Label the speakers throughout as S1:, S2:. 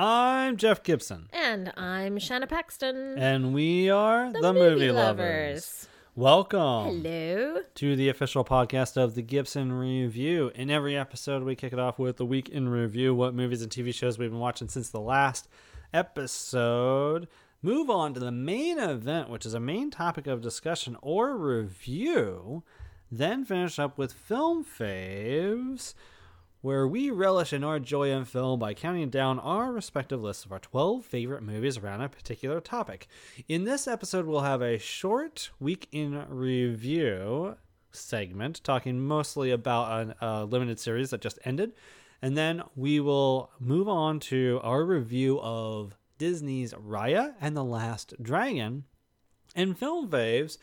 S1: I'm Jeff Gibson,
S2: And I'm Shanna Paxton.
S1: and we are the, Movie, Lovers. Welcome
S2: Hello.
S1: to the official podcast of the Gibson Review. In every episode, we kick it off with the week in review what movies and TV shows we've been watching since the last episode. Move on to the main event, which is a main topic of discussion or review. Then finish up with film faves, where we relish in our joy in film by counting down our respective lists of our 12 favorite movies around a particular topic. In this episode, we'll have a short week in review segment talking mostly about a limited series that just ended. And then we will move on to our review of Disney's Raya and the Last Dragon. And Film Faves,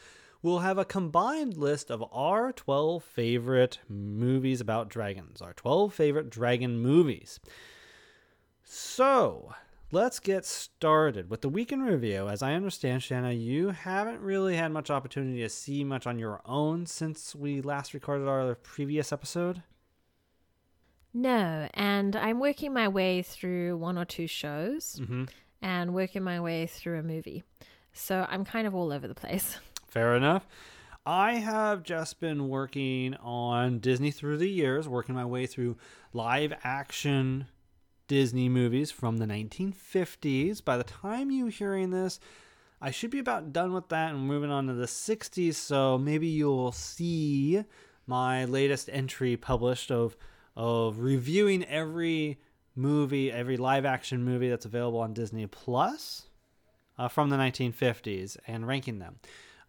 S1: we'll have a combined list of our 12 favorite movies about dragons, our 12 favorite dragon movies. So, let's get started with the weekend review. As I understand, Shanna, you haven't really had much opportunity to see much on your own since we last recorded our previous episode.
S2: No, and I'm working my way through one or two shows
S1: Mm-hmm.
S2: and working my way through a movie. So I'm kind of all over the place.
S1: Fair enough. I have just been working on Disney through the years, working my way through live action Disney movies from the 1950s. By the time you're hearing this, I should be about done with that and moving on to the 60s. So maybe you'll see my latest entry published of of reviewing every movie, every live action movie that's available on Disney Plus uh, from the 1950s and ranking them.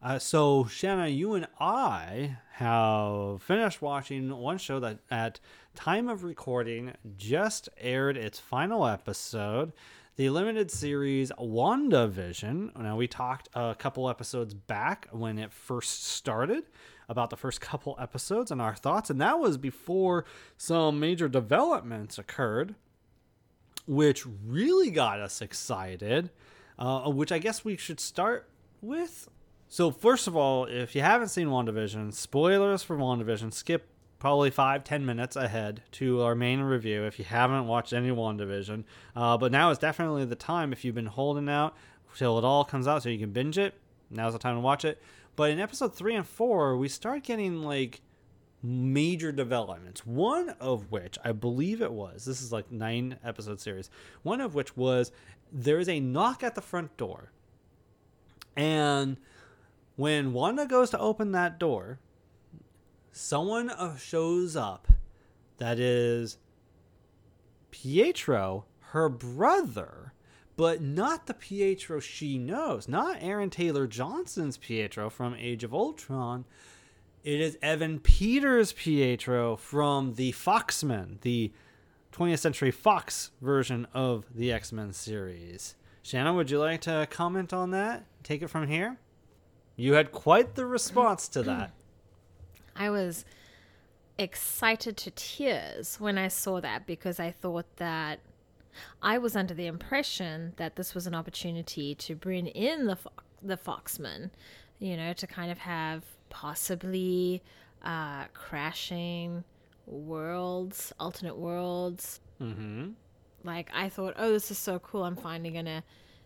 S1: Uh, so, Shanna, you and I have finished watching one show that, at time of recording, just aired its final episode, the limited series WandaVision. Now, we talked a couple episodes back when it first started about the first couple episodes and our thoughts, and that was before some major developments occurred which really got us excited, uh, which I guess we should start with. So, first of all, if you haven't seen WandaVision, spoilers for WandaVision, skip probably five, ten minutes ahead to our main review if you haven't watched any WandaVision. Uh, but now is definitely the time if you've been holding out till it all comes out so you can binge it. Now's the time to watch it. But in episode three and four, we start getting like major developments. One of which I believe it was this is like nine episode series. One of which was there is a knock at the front door, and when Wanda goes to open that door, someone uh, shows up that is Pietro, her brother. But not the Pietro she knows, not Aaron Taylor Johnson's Pietro from Age of Ultron, it is Evan Peters Pietro from the Foxmen, the 20th Century Fox version of the X Men series. Shanna, would you like to comment on that? Take it from here. You had quite the response to that.
S2: I was excited to tears when I saw that because I thought that I was under the impression that this was an opportunity to bring in the Fo- the Foxmen, you know, to kind of have possibly uh, crashing worlds, alternate worlds.
S1: Mm-hmm.
S2: Like I thought, oh, this is so cool. I'm finally gonna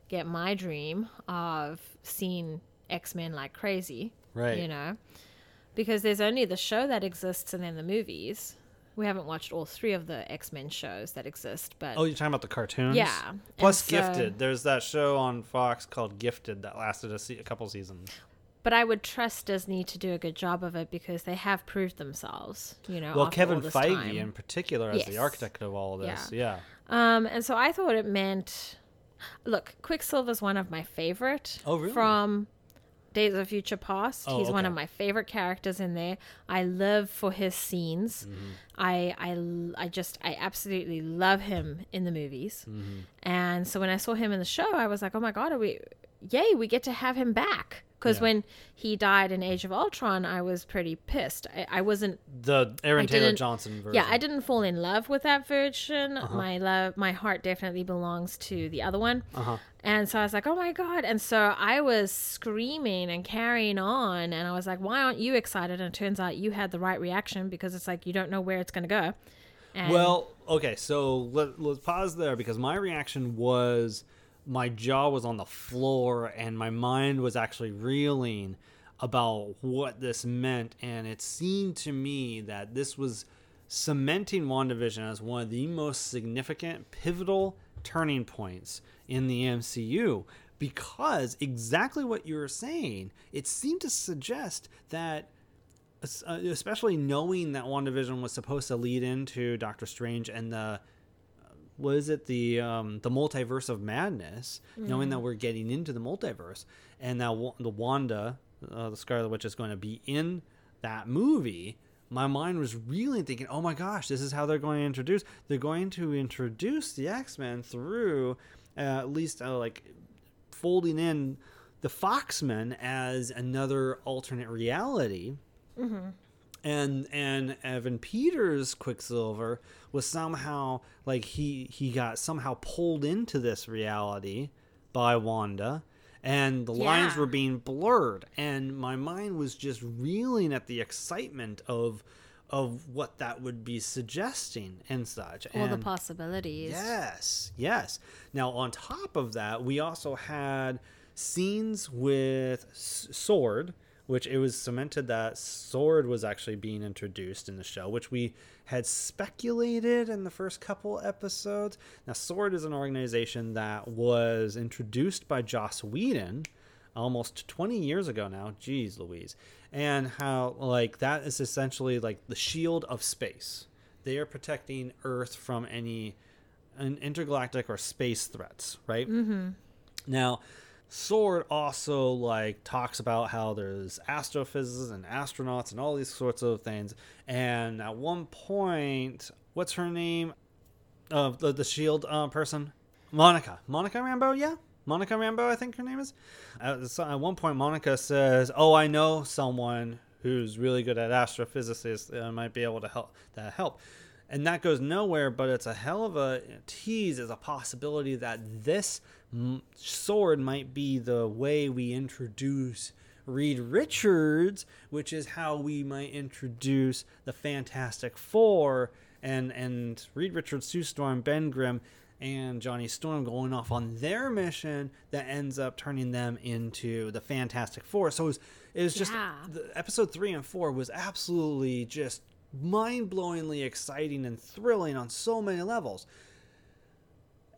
S2: get my dream of seeing X Men like crazy
S1: Right.
S2: you know because there's only the show that exists and then the movies we haven't watched all three of the x-men shows that exist but
S1: Oh, you're talking about the cartoons?
S2: Yeah,
S1: Plus
S2: so-
S1: Gifted. There's that show on Fox called Gifted that lasted a, se- a couple seasons.
S2: but i would trust disney to do a good job of it because they have proved themselves you know
S1: Well, Kevin Feige
S2: time.
S1: in particular as the architect of all of this. Yeah.
S2: um and so i thought it meant look quicksilver's one of my favorite
S1: Oh, really?
S2: from Days of Future Past.
S1: Oh,
S2: He's one of my favorite characters in there. I live for his scenes.
S1: Mm-hmm.
S2: I, I I just I absolutely love him in the movies.
S1: Mm-hmm.
S2: And so when I saw him in the show, I was like, "Oh my god, are we yay, we get to have him back." Because
S1: Yeah.
S2: when he died in Age of Ultron, I was pretty pissed. I, I wasn't
S1: The Aaron
S2: I
S1: Taylor Johnson version.
S2: yeah, I didn't fall in love with that version.
S1: Uh-huh.
S2: My love, my heart definitely belongs to the other one.
S1: Uh-huh.
S2: And so I was like, oh my god! And so I was screaming and carrying on, and I was like, why aren't you excited? And it turns out you had the right reaction because it's like you don't know where it's going to go. And
S1: Well, okay, so let, let's pause there because my reaction was my jaw was on the floor and my mind was actually reeling about what this meant. And it seemed to me that this was cementing WandaVision as one of the most significant, pivotal turning points in the MCU. Because exactly what you were saying, it seemed to suggest that uh, especially knowing that WandaVision was supposed to lead into Doctor Strange and the what is it the um, the multiverse of madness, knowing that we're getting into the multiverse, and Wa- the Wanda, uh, the Scarlet Witch, is going to be in that movie. My mind was really thinking, "Oh my gosh, this is how they're going to introduce. They're going to introduce the X Men through uh, at least uh, like folding in the Foxmen as another alternate reality." And and Evan Peters Quicksilver was somehow like he he got somehow pulled into this reality by Wanda and the lines were being blurred and my mind was just reeling at the excitement of of what that would be suggesting and such
S2: all the possibilities.
S1: Yes, yes. Now, on top of that, we also had scenes with S- Sword, which it was cemented that Sword was actually being introduced in the show, which we had speculated in the first couple episodes. Now, Sword is an organization that was introduced by Joss Whedon almost 20 years ago now. Jeez Louise. And how, like, that is essentially like the shield of space. They are protecting Earth from any an intergalactic or space threats, right? Mm-hmm. Now, Sword also like talks about how there's astrophysicists and astronauts and all these sorts of things. And at one point, what's her name? Of the the Shield uh, person, Monica. Monica Rambeau, yeah. Monica Rambeau, I think her name is. At, at one point, Monica says, "Oh, I know someone who's really good at astrophysics. Uh, might be able to help. That help." And that goes nowhere, but it's a hell of a tease as a possibility that this m- sword might be the way we introduce Reed Richards, which is how we might introduce the Fantastic Four and and Reed Richards, Sue Storm, Ben Grimm, and Johnny Storm going off on their mission that ends up turning them into the Fantastic Four. So it was, it was just
S2: Yeah.
S1: the episode three and four was absolutely just mind-blowingly exciting and thrilling on so many levels.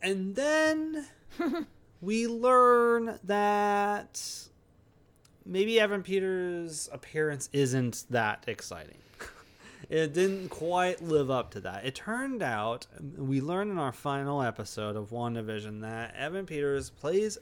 S1: And then we learn that maybe Evan Peters' appearance isn't that exciting. It didn't quite live up to that. It turned out, we learned in our final episode of WandaVision that Evan Peters plays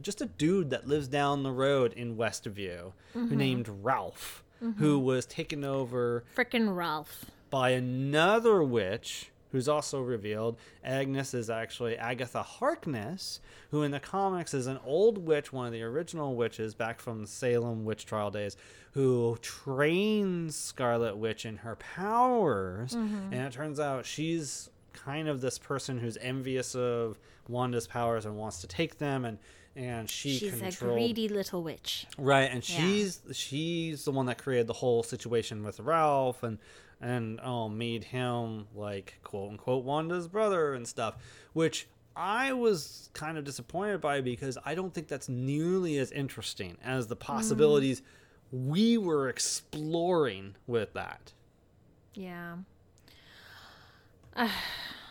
S1: just a dude that lives down the road in Westview who mm-hmm. named Ralph, who mm-hmm. was taken over
S2: Frickin' Ralph.
S1: by another witch who's also revealed. Agnes is actually Agatha Harkness, who in the comics is an old witch, one of the original witches back from the Salem witch trial days, who trains Scarlet Witch in her powers. Mm-hmm. And it turns out she's kind of this person who's envious of Wanda's powers and wants to take them and and she
S2: She's a greedy little witch.
S1: Right, and
S2: Yeah.
S1: she's she's the one that created the whole situation with Ralph and and oh made him like quote unquote Wanda's brother and stuff, which I was kind of disappointed by because I don't think that's nearly as interesting as the mm. possibilities we were exploring with that.
S2: Yeah.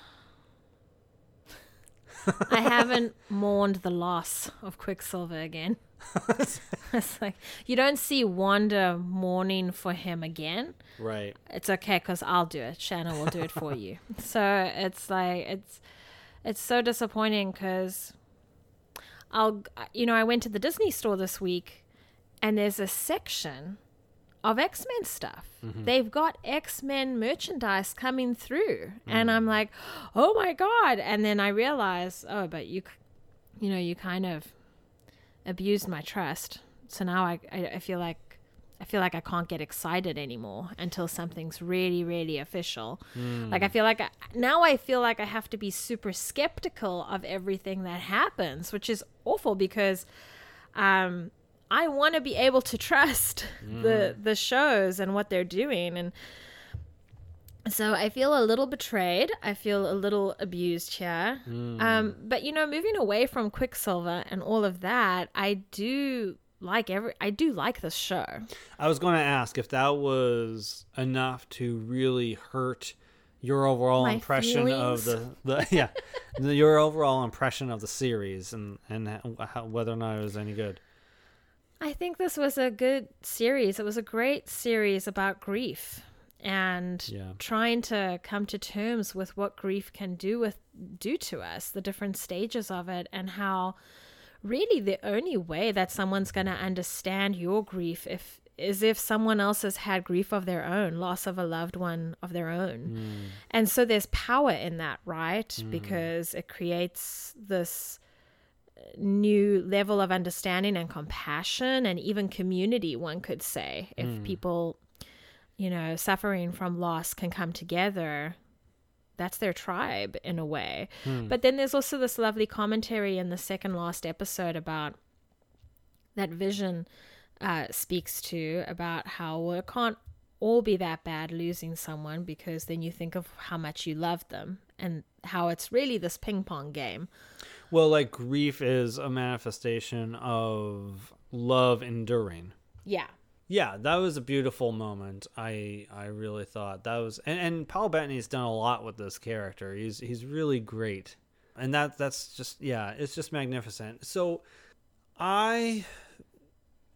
S2: I haven't mourned the loss of Quicksilver again. it's like you don't see Wanda mourning for him again.
S1: Right.
S2: It's okay because I'll do it. Shanna will do it for you. So it's like it's it's so disappointing because I'll you know I went to the Disney store this week and there's a section of X Men stuff. Mm-hmm. They've got X Men merchandise coming through, and mm-hmm. I'm like, oh my god! And then I realize, oh, but you, you know, you kind of abused my trust. So now I, I, I feel like I feel like I can't get excited anymore until something's really, really official. Hmm. Like I feel like I, now I feel like I have to be super skeptical of everything that happens, which is awful because um, I want to be able to trust the the shows and what they're doing and So I feel a little betrayed. I feel a little abused here. Um, but you know, moving away from Quicksilver and all of that, I do like every. I do like this show.
S1: I was going to ask if that was enough to really hurt your overall
S2: My
S1: impression of the, the yeah, the, your overall impression of the series and and how, whether or not it was any good.
S2: I think this was a good series. It was a great series about grief and
S1: Yeah.
S2: trying to come to terms with what grief can do with do to us, the different stages of it and how really the only way that someone's going to understand your grief if is if someone else has had grief of their own, loss of a loved one of their own. Hmm. And so there's power in that, right? Hmm. Because it creates this new level of understanding and compassion and even community one could say. If people you know suffering from loss can come together that's their tribe in a way. But then there's also this lovely commentary in the second last episode about that vision uh, speaks to about how well, it can't all be that bad losing someone because then you think of how much you love them and how it's really this ping pong game
S1: Well, like grief is a manifestation of love enduring.
S2: yeah
S1: Yeah, that was a beautiful moment. I I really thought that was and, and Paul Bettany's done a lot with this character. He's he's really great. And that that's just yeah, it's just magnificent. So I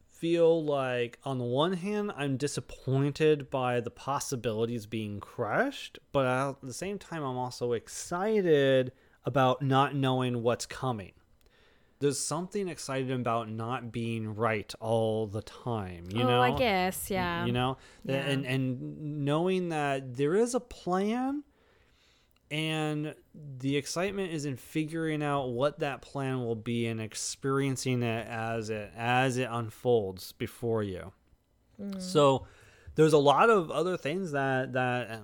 S1: feel like on the one hand I'm disappointed by the possibilities being crushed, but at the same time I'm also excited about not knowing what's coming. There's something exciting about not being right all the time you
S2: oh,
S1: know?
S2: I guess, yeah.
S1: you know?
S2: Yeah.
S1: and and knowing that there is a plan and the excitement is in figuring out what that plan will be and experiencing it as it as it unfolds before you. Mm. So there's a lot of other things that that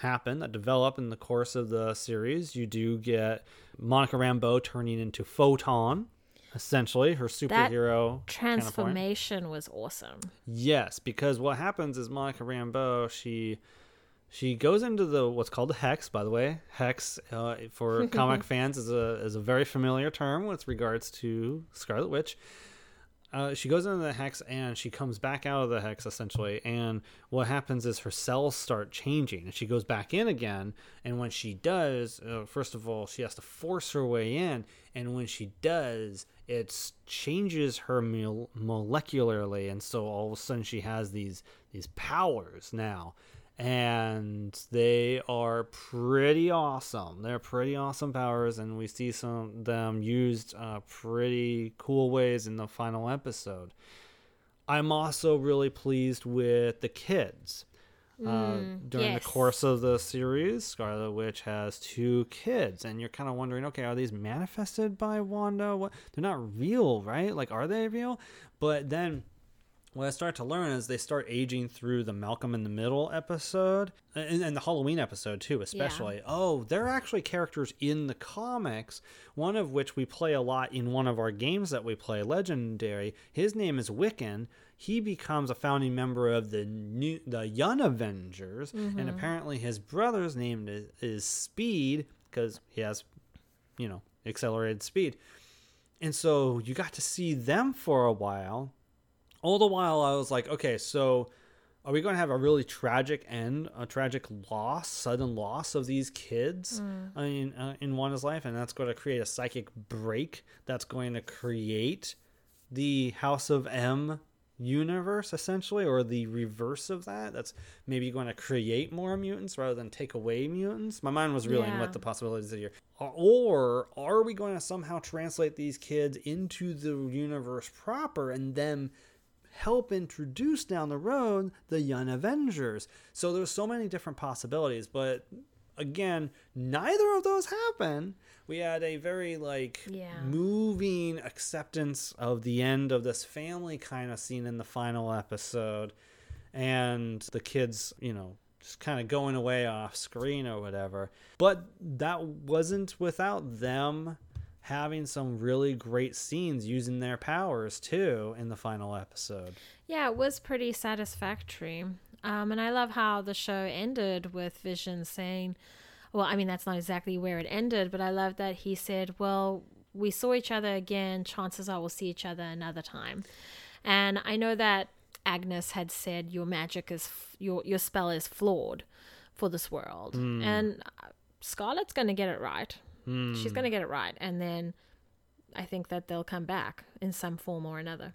S1: happen that develop in the course of the series you do get monica rambeau turning into photon essentially her superhero counterpart.
S2: Transformation was awesome.
S1: Yes, because what happens is Monica Rambeau, she she goes into the what's called the hex. By the way, hex uh, for comic fans is a is a very familiar term with regards to Scarlet Witch. Uh, she goes into the hex and she comes back out of the hex essentially. And what happens is her cells start changing and she goes back in again. And when she does, uh, first of all, she has to force her way in. And when she does, it changes her mol- molecularly. And so all of a sudden she has these these powers now and they are pretty awesome. They're pretty awesome powers, and we see some of them used uh, pretty cool ways in the final episode. I'm also really pleased with the kids. Uh, during
S2: yes.
S1: the course of the series, Scarlet Witch has two kids, and you're kind of wondering, okay, are these manifested by Wanda? What? They're not real, right? Like, are they real? But then what I start to learn is they start aging through the Malcolm in the Middle episode and, and the Halloween episode too, especially. Oh, they're actually characters in the comics, one of which we play a lot in one of our games that we play, Legendary. His name is Wiccan. He becomes a founding member of the new the Young Avengers, and mm-hmm. apparently his brother's name is, is Speed because he has, you know, accelerated speed. And so you got to see them for a while all the while I was like, okay, so are we going to have a really tragic end, a tragic loss, sudden loss of these kids I mean, uh, in Wanda's life, and that's going to create a psychic break that's going to create the House of M universe essentially or the reverse of that that's maybe going to create more mutants rather than take away mutants. My mind was reeling
S2: Yeah.
S1: what the possibilities are here or are we going to somehow translate these kids into the universe proper and then help introduce down the road the young avengers. So there's so many different possibilities but again neither of those happen. We had a very like
S2: Yeah.
S1: moving acceptance of the end of this family kind of scene in the final episode and the kids you know just kind of going away off screen or whatever. But that wasn't without them having some really great scenes using their powers too in the final episode
S2: Yeah, it was pretty satisfactory. Um, and I love how the show ended with Vision saying, well, I mean, that's not exactly where it ended, but I love that he said, well, we saw each other again. Chances are we'll see each other another time. And I know that Agnes had said your magic is, f- your, your spell is flawed for this world. And uh, Scarlett's going to get it right. She's hmm. going to get it right. And then I think that they'll come back in some form or another.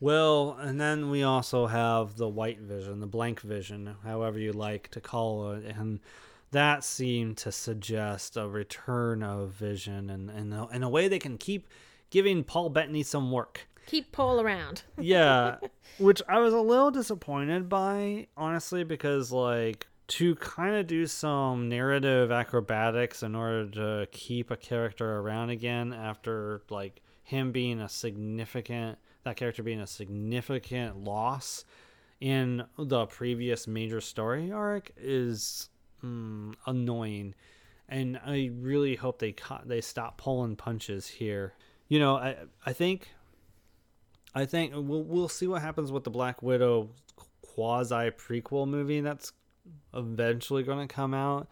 S1: Well, and then we also have the white vision, the blank vision, however you like to call it, and that seemed to suggest a return of vision, and and a- in a way they can keep giving Paul Bettany some work.
S2: Keep Paul around.
S1: Yeah, which I was a little disappointed by, honestly, because like to kind of do some narrative acrobatics in order to keep a character around again after like him being a significant that character being a significant loss in the previous major story arc is mm, annoying and I really hope they they stop pulling punches here. You know, I I think I think we'll we'll see what happens with the Black Widow quasi prequel movie that's eventually going to come out.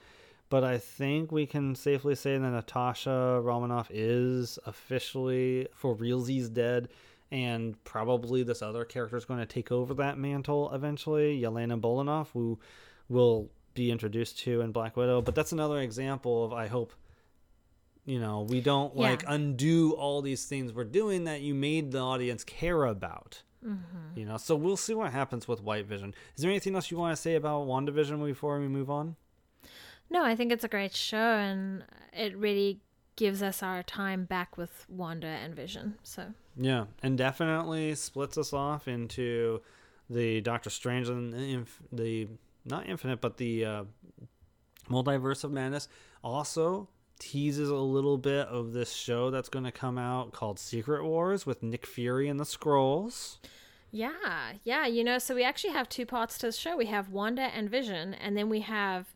S1: But I think we can safely say that Natasha Romanoff is officially for realsies dead, and probably this other character is going to take over that mantle eventually. Yelena Bolinoff, who will be introduced to in Black Widow. But that's another example of I hope you know we don't
S2: Yeah.
S1: like undo all these things we're doing that you made the audience care about
S2: Mm-hmm.
S1: you know so we'll see what happens with white vision is there anything else you want to say about wandavision before we move on
S2: No, I think it's a great show, and it really gives us our time back with Wanda and Vision. So
S1: yeah and definitely splits us off into the doctor strange and the, inf- the not infinite but the uh, multiverse of madness also teases a little bit of this show that's going to come out called secret wars with nick fury and the Skrulls
S2: yeah, yeah, you know, so we actually have two parts to the show. We have Wanda and Vision, and then we have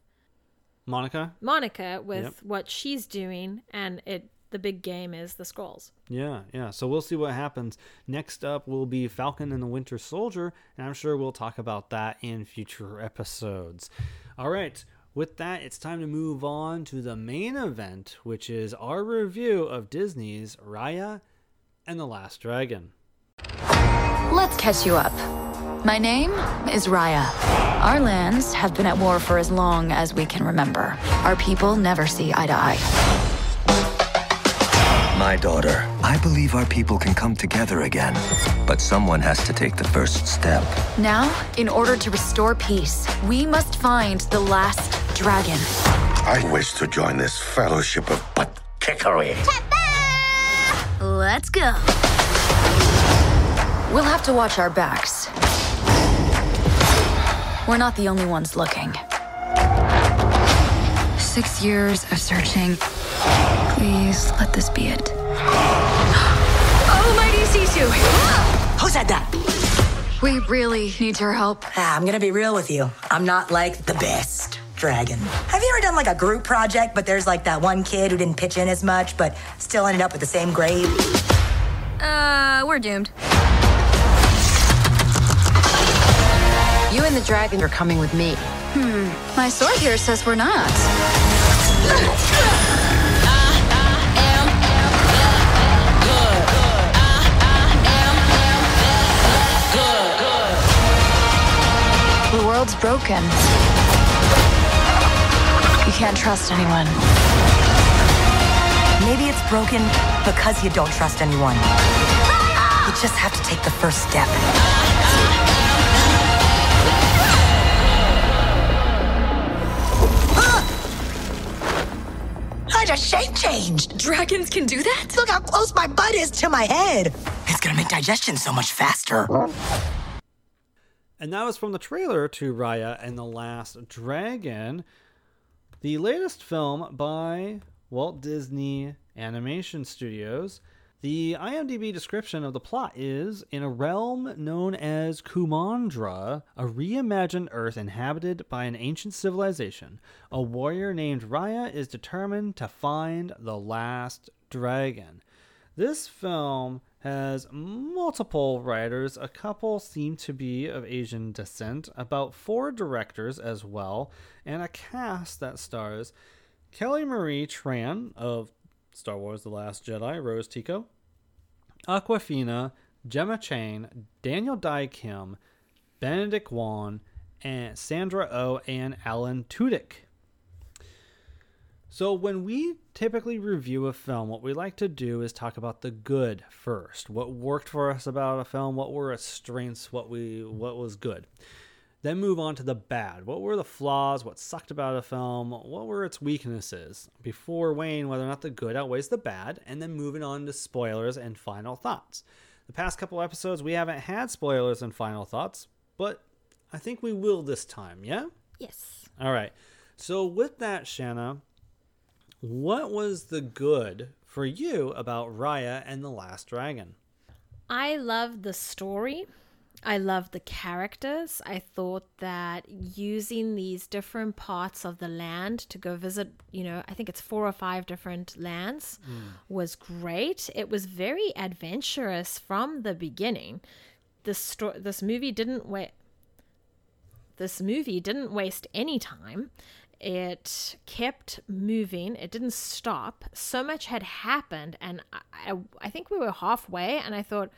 S1: monica
S2: Monica with
S1: Yep.
S2: what she's doing, and it the big game is the Skrulls.
S1: Yeah, yeah. So we'll see what happens. Next up will be Falcon and the Winter Soldier, and I'm sure we'll talk about that in future episodes. All right. With that, it's time to move on to the main event, which is our review of Disney's Raya and the Last Dragon.
S3: Let's catch you up. My name is Raya. Our lands have been at war for as long as we can remember. Our people never see eye to eye.
S4: My daughter, I believe our people can come together again. But someone has to take the first step.
S3: Now, in order to restore peace, we must find the last dragon.
S5: I wish to join this fellowship of butt kickery.
S3: Let's go. We'll have to watch our backs. We're not the only ones looking. Six years of searching. Please let this be it. Oh, mighty Sisu!
S6: Who said that?
S3: We really need your help.
S6: Ah, I'm gonna be real with you. I'm not like the best dragon. Have you ever done like a group project, but there's like that one kid who didn't pitch in as much, but still ended up with the same grade?
S3: Uh, we're doomed. You and the dragon are coming with me. Hmm. My sword here says we're not. World's broken. You can't trust anyone.
S6: Maybe it's broken because you don't trust anyone. You just have to take the first step. I just shape changed.
S3: Dragons can do that?
S6: Look how close my butt is to my head. It's gonna make digestion so much faster.
S1: And that was from the trailer to Raya and the Last Dragon, the latest film by Walt Disney Animation Studios. The IMDb description of the plot is In a realm known as Kumandra, a reimagined Earth inhabited by an ancient civilization, a warrior named Raya is determined to find the last dragon. This film has multiple writers. A couple seem to be of Asian descent, about four directors as well, and a cast that stars Kelly Marie Tran of Star Wars The Last Jedi, Rose Tico, Awkwafina, Gemma Chan, Daniel Dae Kim, Benedict Wong, and Sandra Oh and Alan Tudyk. So, when we typically review a film, what we like to do is talk about the good first. What worked for us about a film, what were its strengths, what we what was good. Then move on to the bad. What were the flaws? What sucked about a film? What were its weaknesses? Before weighing whether or not the good outweighs the bad, and then moving on to spoilers and final thoughts. The past couple episodes, we haven't had spoilers and final thoughts, but I think we will this time, yeah?
S2: Yes.
S1: All right. So, with that, Shanna, what was the good for you about Raya and the Last Dragon?
S2: I loved the story. I loved the characters. I thought that using these different parts of the land to go visit, you know, I think it's four or five different lands hmm. was great. It was very adventurous from the beginning. This sto- this movie didn't wait this movie didn't waste any time. It kept moving. It didn't stop. So much had happened, and I, I, think we were halfway, and I thought,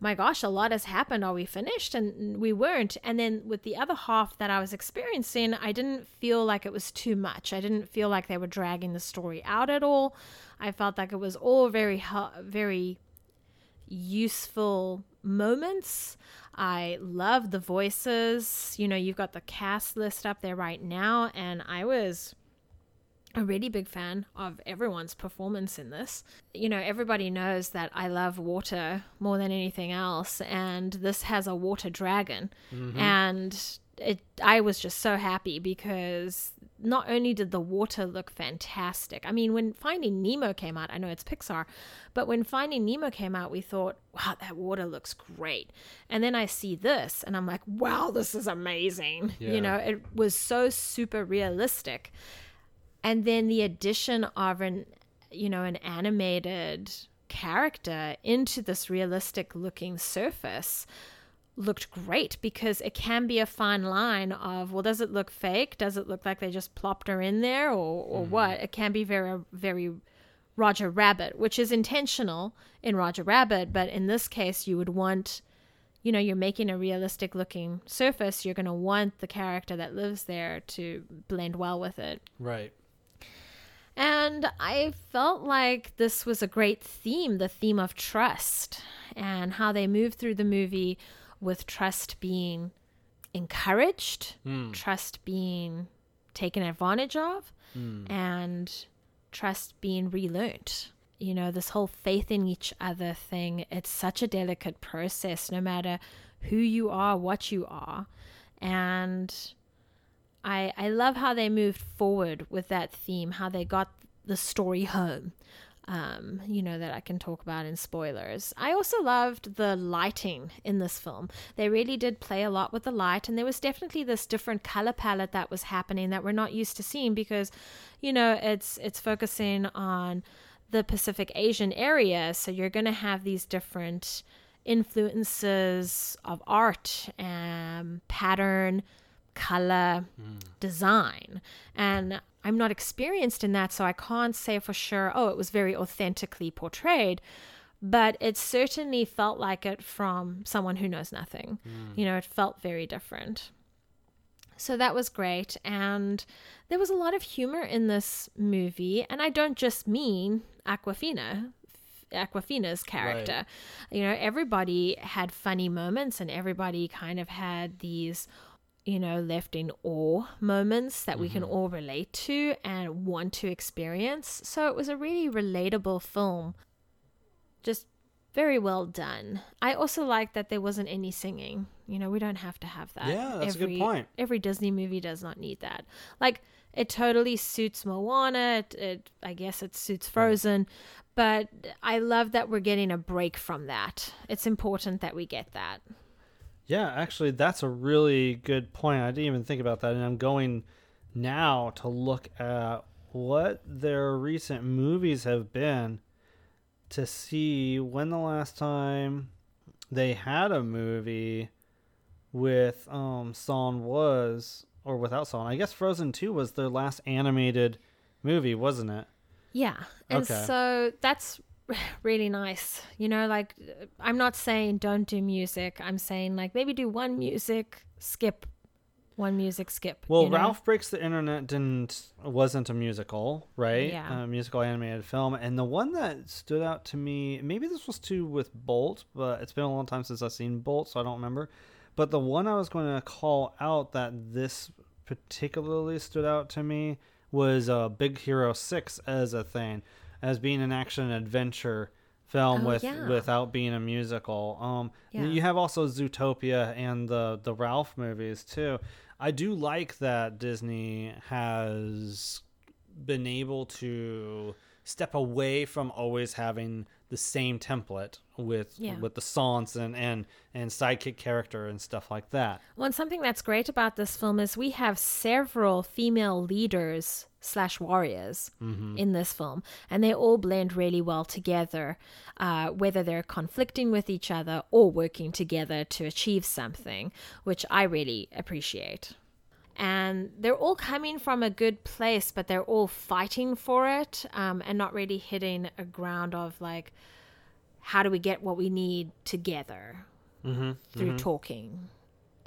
S2: my gosh, a lot has happened. Are we finished? And we weren't. And then with the other half that I was experiencing, I didn't feel like it was too much. I didn't feel like they were dragging the story out at all. I felt like it was all very, very useful moments. I love the voices. You know, you've got the cast list up there right now, and I was a really big fan of everyone's performance in this. You know, everybody knows that I love water more than anything else, and this has a water dragon. Mm-hmm. And it I was just so happy because not only did the water look fantastic. I mean, when Finding Nemo came out, I know it's Pixar, but when Finding Nemo came out, we thought, wow, that water looks great. And then I see this and I'm like, wow, this is amazing.
S1: Yeah.
S2: You know, it was so super realistic and then the addition of an you know an animated character into this realistic looking surface looked great because it can be a fine line of well does it look fake? Does it look like they just plopped her in there or or hmm. what? It can be very very Roger Rabbit which is intentional in Roger Rabbit but in this case you would want you know you're making a realistic looking surface. You're going to want the character that lives there to blend well with it.
S1: Right.
S2: and I felt like this was a great theme the theme of trust and how they move through the movie with trust being encouraged, hmm. trust being taken advantage of, hmm. and trust being relearned. You know, this whole faith in each other thing, it's such a delicate process no matter who you are, what you are. And I I love how they moved forward with that theme, how they got the story home. Um, you know that I can talk about in spoilers. I also loved the lighting in this film. They really did play a lot with the light, and there was definitely this different color palette that was happening that we're not used to seeing because, you know, it's it's focusing on the Pacific Asian area, so you're going to have these different influences of art and pattern color design and i'm not experienced in that so i can't say for sure oh it was very authentically portrayed but it certainly felt like it from someone who knows nothing. Hmm. You know it felt very different. So that was great and there was a lot of humor in this movie and i don't just mean Awkwafina Awkwafina's character. You know everybody had funny moments and everybody kind of had these you know, left in awe moments that we can mm-hmm. all relate to and want to experience. So it was a really relatable film. Just very well done. I also like that there wasn't any singing. You know, we don't have to have that.
S1: Yeah, that's a good
S2: every,
S1: point.
S2: Every Disney movie does not need that. Like, it totally suits Moana. It, it I guess it suits Frozen. But I love that we're getting a break from that. It's important that we get that.
S1: Yeah, actually, that's a really good point. I didn't even think about that. And I'm going now to look at what their recent movies have been. to see when the last time they had a movie with um song was or without song. I guess Frozen 2 was their last animated movie, wasn't it?
S2: Yeah. And
S1: Okay.
S2: so that's really nice. You know, like I'm not saying don't do music. I'm saying like maybe do one music, skip one music, skip.
S1: Well,
S2: you know?
S1: Ralph Breaks the Internet didn't wasn't a musical, right?
S2: Yeah.
S1: A musical animated film, and the one that stood out to me, maybe this was too with Bolt, but it's been a long time since I've seen Bolt, so I don't remember. But the one I was going to call out that this particularly stood out to me was uh, Big Hero Six as a thing, as being an action adventure film
S2: Oh,
S1: with
S2: yeah.
S1: without being a musical. Um,
S2: Yeah.
S1: you have also Zootopia and the the Ralph movies too. I do like that Disney has been able to step away from always having the same template with
S2: Yeah.
S1: with the songs and, and and sidekick character and stuff like that.
S2: Well, and something that's great about this film is we have several female leaders slash warriors in this film, and they all blend really well together, uh, whether they're conflicting with each other or working together to achieve something, which I really appreciate. And they're all coming from a good place, but they're all fighting for it um, and not really hitting a ground of like, how do we get what we need together mm-hmm, through mm-hmm. talking?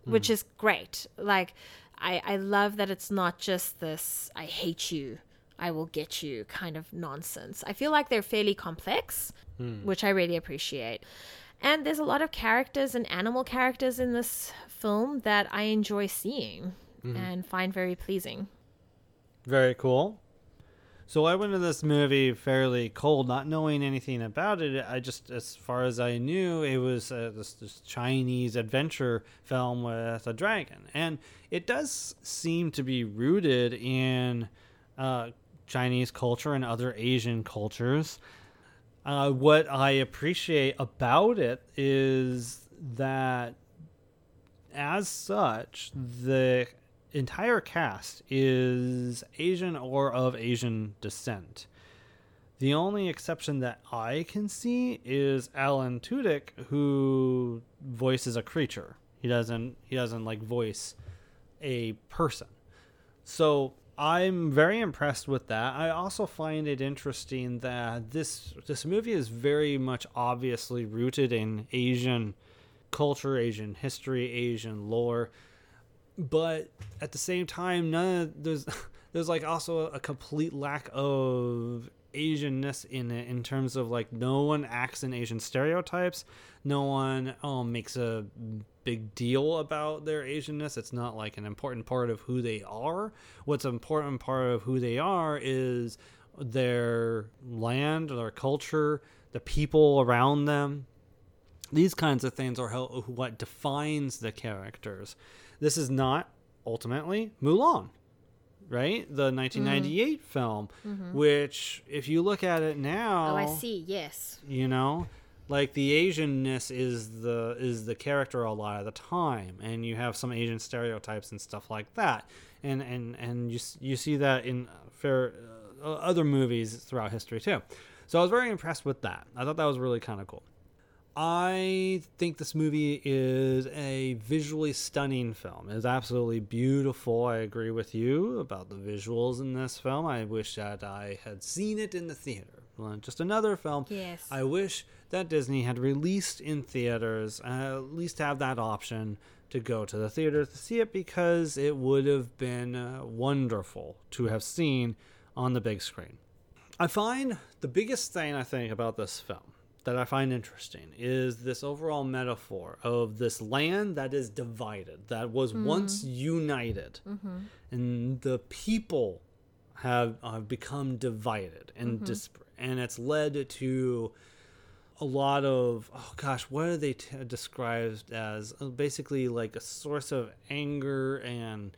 S2: Mm. which is great. Like, I, I love that it's not just this I hate you, I will get you kind of nonsense. I feel like they're fairly complex, mm. which I really appreciate. And there's a lot of characters and animal characters in this film that I enjoy seeing and find very pleasing.
S1: Very cool. So I went to this movie fairly cold, not knowing anything about it. I just, as far as I knew, it was uh, this, this Chinese adventure film with a dragon, and it does seem to be rooted in uh, Chinese culture and other Asian cultures. Uh, what I appreciate about it is that as such, the entire cast is Asian or of Asian descent. The only exception that I can see is Alan Tudyk, who voices a creature. He doesn't. He doesn't like voice a person. So I'm very impressed with that. I also find it interesting that this this movie is very much obviously rooted in Asian culture, Asian history, Asian lore, but at the same time, none of, there's there's like also a complete lack of Asianness in it in terms of like no one acts in Asian stereotypes. No one um, makes a big deal about their Asianness. It's not like an important part of who they are. What's an important part of who they are is their land, their culture, the people around them. These kinds of things are how, what defines the characters. This is not ultimately Mulan right? The 1998 mm-hmm. film, mm-hmm. which, if you look at it now,
S2: Oh, I see. Yes.
S1: you know, like the Asianness is the is the character a lot of the time, and you have some Asian stereotypes and stuff like that, and and and you you see that in uh, fair uh, other movies throughout history too. So I was very impressed with that. I thought that was really kind of cool. I think this movie is a visually stunning film. It's absolutely beautiful. I agree with you about the visuals in this film. I wish that I had seen it in the theater. Well, just another film.
S2: Yes.
S1: I wish that Disney had released in theaters, uh, at least have that option to go to the theater to see it because it would have been uh, wonderful to have seen on the big screen. I find the biggest thing I think about this film that I find interesting is this overall metaphor of this land that is divided, that was once united, and the people have uh, become divided and disparate, and it's led to a lot of oh gosh, what are they t- described as? Uh, Basically, like a source of anger and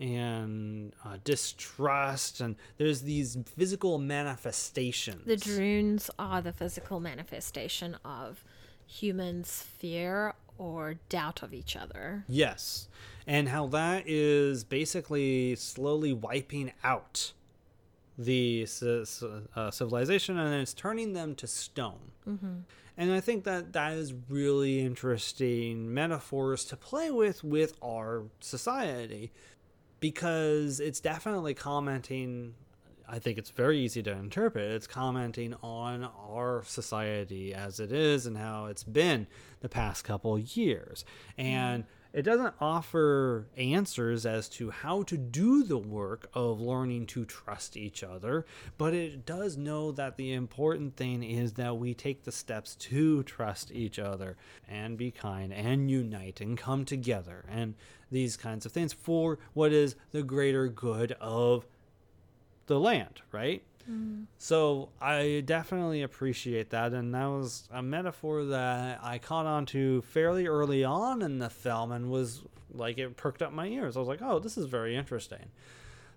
S1: and uh, distrust, and there's these physical manifestations.
S2: The drones are the physical manifestation of humans' fear or doubt of each other.
S1: Yes. And how that is basically slowly wiping out the uh, civilization and it's turning them to stone. And I think that that is really interesting metaphors to play with with our society because it's definitely commenting I think it's very easy to interpret. It's commenting on our society as it is and how it's been the past couple years. And it doesn't offer answers as to how to do the work of learning to trust each other, but it does know that the important thing is that we take the steps to trust each other and be kind and unite and come together and these kinds of things for what is the greater good of the land, right? So I definitely appreciate that, and that was a metaphor that I caught on to fairly early on in the film, and was like it perked up my ears. I was like, "Oh, this is very interesting."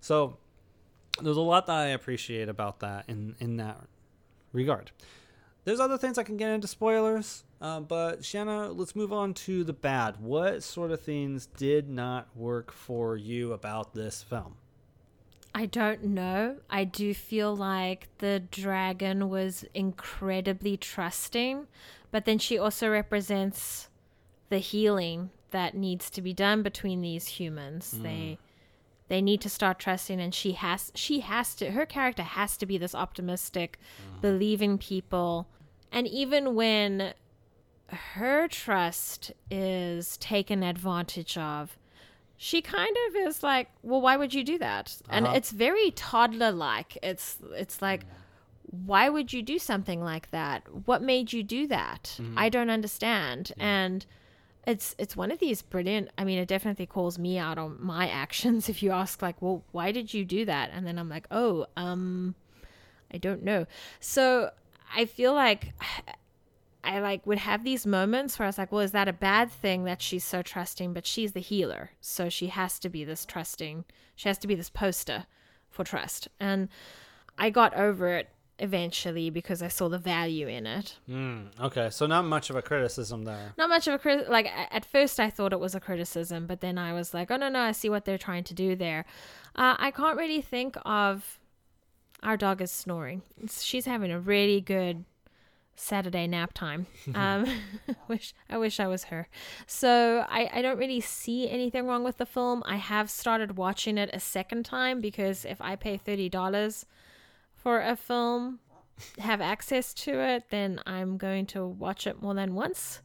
S1: So there's a lot that I appreciate about that in in that regard. There's other things I can get into spoilers, uh, but Shanna, let's move on to the bad. What sort of things did not work for you about this film?
S2: I don't know. I do feel like the dragon was incredibly trusting, but then she also represents the healing that needs to be done between these humans. Hmm. They they need to start trusting and she has she has to her character has to be this optimistic, hmm. believing people. And even when her trust is taken advantage of, she kind of is like, well, why would you do that? And it's very toddler like. It's it's like, why would you do something like that? What made you do that? I don't understand. And it's it's one of these brilliant. I mean, it definitely calls me out on my actions. If you ask, like, well, why did you do that? And then I'm like, oh, um, I don't know. So I feel like I like would have these moments where I was like, well, is that a bad thing that she's so trusting? But she's the healer, so she has to be this trusting. She has to be this poster for trust. And I got over it eventually because I saw the value in it.
S1: Mm, okay, so not much of a criticism there.
S2: Not much of a crit. Like at first, I thought it was a criticism, but then I was like, oh no, no, I see what they're trying to do there. Uh, I can't really think of. Our dog is snoring. She's having a really good Saturday nap time. Um, wish I wish I was her. So I, I don't really see anything wrong with the film. I have started watching it a second time because if I pay thirty dollars for a film, have access to it, then I'm going to watch it more than once.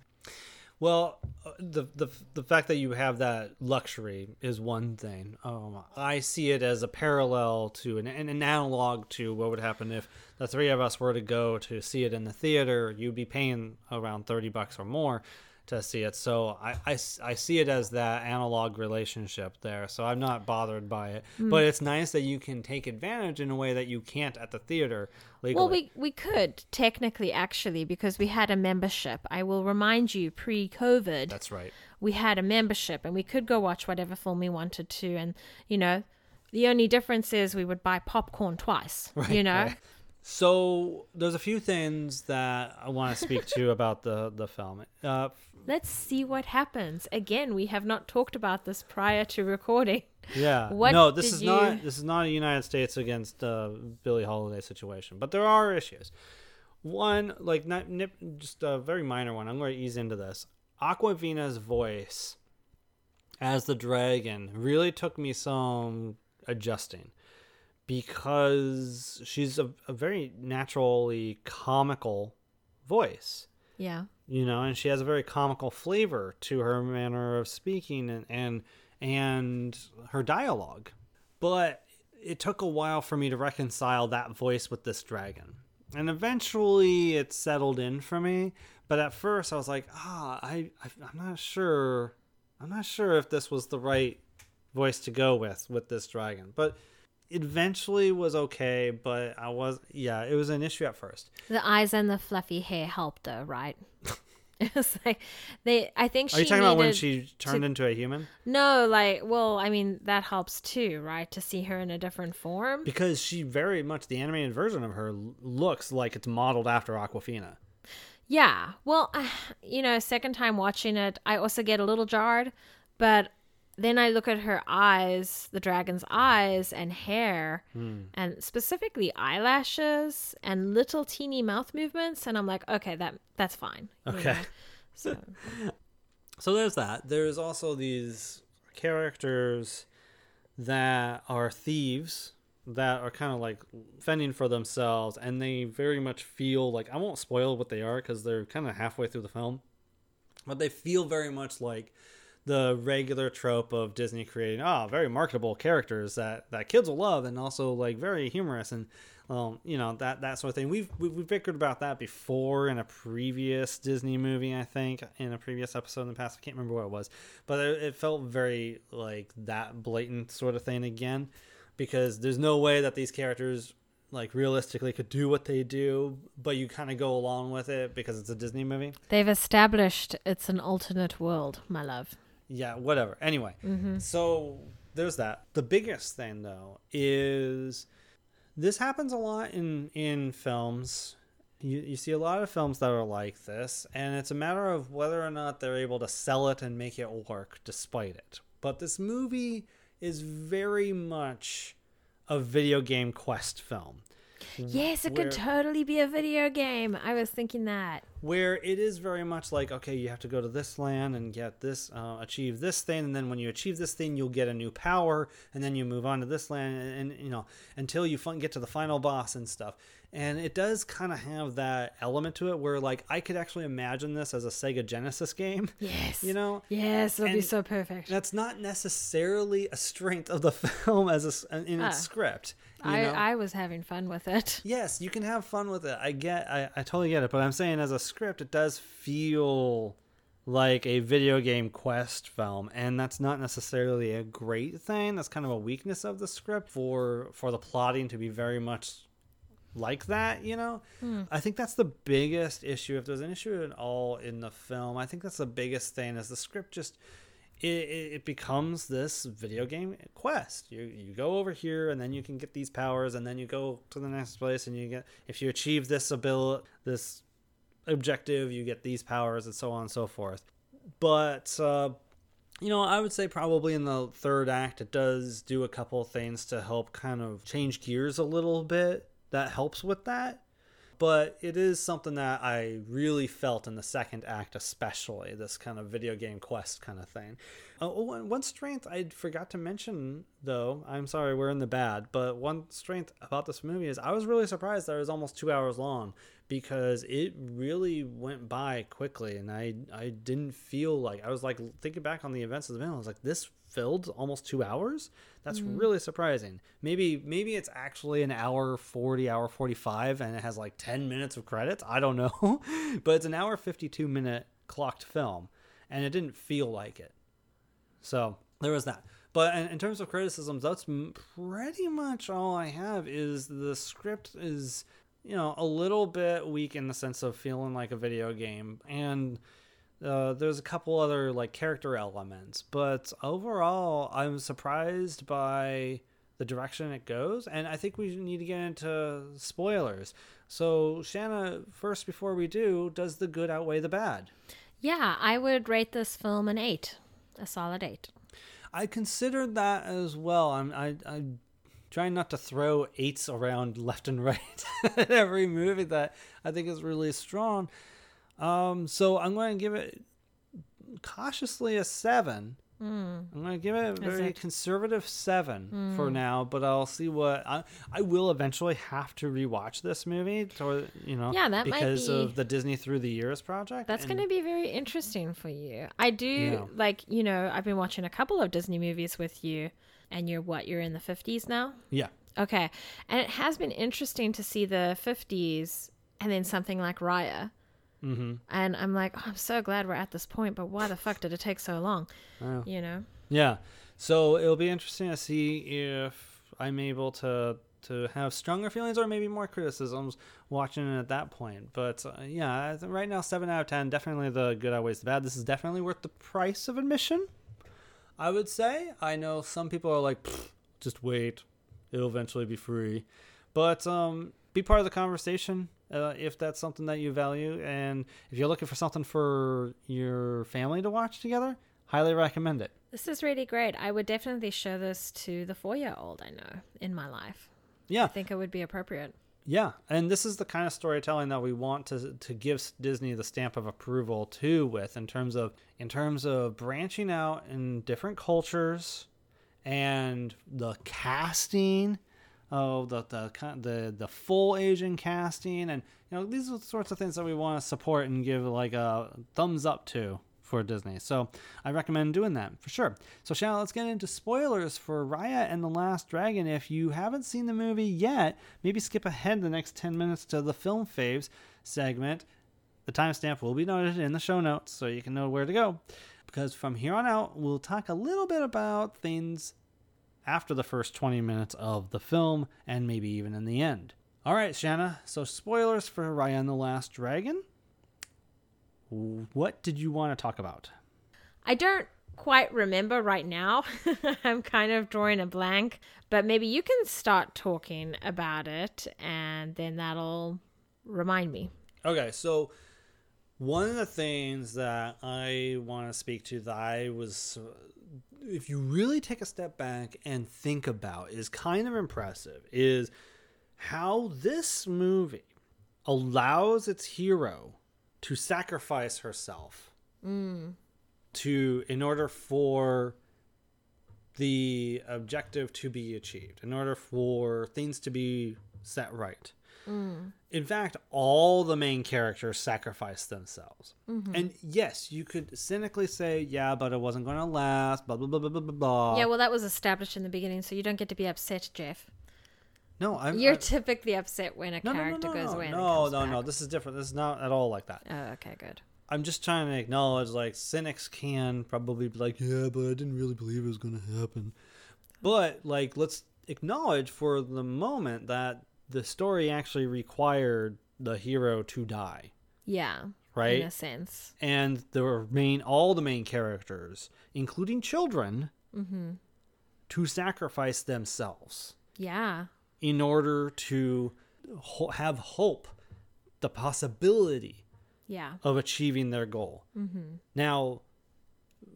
S1: Well, uh, the the the fact that you have that luxury is one thing. Um, I see it as a parallel to an, an analog to what would happen if the three of us were to go to see it in the theater. You'd be paying around thirty bucks or more to see it. So I I see it as that analog relationship there. So I'm not bothered by it. But it's nice that you can take advantage in a way that you can't at the theater legally.
S2: Well, we we could technically actually because we had a membership. I will remind you, pre-COVID,
S1: That's right.
S2: we had a membership and we could go watch whatever film we wanted to. And you know, the only difference is we would buy popcorn twice. you know,
S1: right. So there's a few things that I want to speak to about the the film. Uh,
S2: let's see what happens. Again, we have not talked about this prior to recording.
S1: yeah,
S2: What
S1: no, this is
S2: you-
S1: not this is not a United States against uh, Billie Holiday situation, but there are issues. One, like not nip, just a very minor one. I'm going to ease into this. Awkwafina's voice as the dragon really took me some adjusting because she's a, a very naturally comical voice
S2: Yeah.
S1: You know and she has a very comical flavor to her manner of speaking and and and her dialogue. But it took a while for me to reconcile that voice with this dragon. And eventually it settled in for me but at first i was like ah I, I i'm not sure i'm not sure if this was the right voice to go with with this dragon. But it eventually was okay but i was yeah it was an issue at first.
S2: The eyes and the fluffy hair helped though, right? it's like they. I think she.
S1: are you talking about when she turned into a human
S2: No, like, well, I mean, that helps too, right? To see her in a different form.
S1: because she very much the animated version of her looks like it's modeled after Awkwafina.
S2: Yeah. Well, you know, second time watching it, I also get a little jarred, but then I look at her eyes, the dragon's eyes and hair,
S1: Hmm.
S2: and specifically eyelashes and little teeny mouth movements, and I'm like, okay, that that's fine. you
S1: Okay.
S2: know? So
S1: So there's that. There's also these characters that are thieves that are kind of like fending for themselves, and they very much feel like I won't spoil what they are because they're kind of halfway through the film, but they feel very much like the regular trope of Disney creating oh very marketable characters that that kids will love and also like very humorous and um, you know that that sort of thing. We've we- we've bickered about that before in a previous Disney movie, I think, in a previous episode in the past. I can't remember what it was, but it, it felt very like that blatant sort of thing again, because there's no way that these characters like realistically could do what they do, but you kind of go along with it because it's a Disney movie.
S2: they've established it's an alternate world, my love.
S1: Yeah whatever. Anyway mm-hmm. so there's that. The biggest thing though is this happens a lot in in films. You, you see a lot of films that are like this and it's a matter of whether or not they're able to sell it and make it work despite it. But this movie is very much a video game quest film
S2: Yes, it
S1: Where-
S2: could totally be a video game. I was thinking that.
S1: where it is very much like okay you have to go to this land and get this uh, achieve this thing and then when you achieve this thing you'll get a new power and then you move on to this land and, and you know until you fin- get to the final boss and stuff and it does kind of have that element to it where like i could actually imagine this as a sega genesis game
S2: Yes.
S1: you know
S2: Yes, it'll be so perfect.
S1: that's not necessarily a strength of the film as a, in its
S2: Ah.
S1: script
S2: I,
S1: know?
S2: I was having fun with it.
S1: yes, you can have fun with it. I get, I, I totally get it. But I'm saying as a script, it does feel like a video game quest film, and that's not necessarily a great thing. That's kind of a weakness of the script for for the plotting to be very much like that. You know, hmm. I think that's the biggest issue. If there's an issue at all in the film, I think that's the biggest thing. Is the script just it, it, becomes this video game quest. You you go over here and then you can get these powers and then you go to the next place and you get if you achieve this ability this objective you get these powers and so on and so forth. But uh, you know, I would say probably in the third act it does do a couple things to help kind of change gears a little bit. That helps with that but it is something that I really felt in the second act, especially this kind of video game quest kind of thing. Uh, one strength I forgot to mention, though, I'm sorry, we're in the bad, but one strength about this movie is I was really surprised that it was almost two hours long because it really went by quickly, and I I didn't feel like I was like thinking back on the events of the film. I was like, this filled almost two hours. That's mm. really surprising. Maybe maybe it's actually an hour forty, hour forty five, and it has like ten minutes of credits. I don't know, but it's an hour fifty two minute clocked film, and it didn't feel like it. So there was that. But in, in terms of criticisms, that's m- pretty much all I have. Is the script is you know a little bit weak in the sense of feeling like a video game, and uh, there's a couple other like character elements, but overall, I'm surprised by the direction it goes, and I think we need to get into spoilers. So, Shanna, first before we do, does the good outweigh the bad?
S2: Yeah, I would rate this film an eight, a solid eight.
S1: I considered that as well. I'm I I'm trying not to throw eights around left and right at every movie that I think is really strong. Um, so I'm going to give it cautiously a seven. I'm going to give it a very
S2: it?
S1: conservative seven for now, but I'll see what I I will eventually have to rewatch this movie, to, you know,
S2: Yeah, that might
S1: because
S2: be-
S1: of the Disney Through the Years project.
S2: That's
S1: and-
S2: to be very interesting for you. I do
S1: Yeah.
S2: like, you know, I've been watching a couple of Disney movies with you, and you're what? You're in the 50s now?
S1: yeah.
S2: Okay. And it has been interesting to see the 50s and then something like Raya. Mm-hmm. And I'm like, oh, I'm so glad we're at this point, but why the fuck did it take so long? You know?
S1: Yeah. So it'll be interesting to see if I'm able to to have stronger feelings or maybe more criticisms watching it at that point. But uh, yeah, right now seven out of ten. Definitely the good outweighs the bad. This is definitely worth the price of admission. I would say. I know some people are like, just wait, it'll eventually be free. But um, be part of the conversation uh, if that's something that you value, and if you're looking for something for your family to watch together, highly recommend it.
S2: This is really great. I would definitely show this to the four year old I know in my life.
S1: Yeah,
S2: I think it would be appropriate.
S1: Yeah, and this is the kind of storytelling that we want to to give Disney the stamp of approval too with in terms of in terms of branching out in different cultures and the casting of the the the the full Asian casting and you know these are the sorts of things that we want to support and give like a thumbs up to for Disney. So I recommend doing that for sure. So Shanna, let's get into spoilers for Raya and the Last Dragon. If you haven't seen the movie yet, maybe skip ahead the next 10 minutes to the film faves segment. The timestamp will be noted in the show notes so you can know where to go. Because from here on out, we'll talk a little bit about things after the first 20 minutes of the film and maybe even in the end. All right, Shanna. So spoilers for Raya and the Last Dragon. What did you want to talk about?
S2: I don't quite remember right now. I'm kind of drawing a blank, but maybe you can start talking about it and then that'll remind me.
S1: Okay, so one of the things that I want to speak to that I was, if you really take a step back and think about, is kind of impressive is how this movie allows its hero to sacrifice herself mm. to in order for the objective to be achieved in order for things to be set right Mm. in fact all the main characters sacrifice themselves mm-hmm. and yes you could cynically say yeah but it wasn't going to last blah blah blah blah blah blah blah
S2: Yeah, well, that was established in the beginning, so you don't get to be upset, Jeff.
S1: no i'm
S2: You're
S1: I-
S2: typically upset when a
S1: no, no, no,
S2: character
S1: no,
S2: goes
S1: no,
S2: away.
S1: no no no this is different this is not at all like that
S2: Oh, okay, good.
S1: I'm just trying to acknowledge like cynics can probably be like, yeah, but I didn't really believe it was going to happen. But like, let's acknowledge for the moment that the story actually required the hero to die,
S2: Yeah,
S1: Right?
S2: In a sense,
S1: and the main all the main characters, including children, mm-hmm. to sacrifice themselves
S2: yeah,
S1: in order to ho- have hope, the possibility
S2: yeah,
S1: of achieving their goal. Now,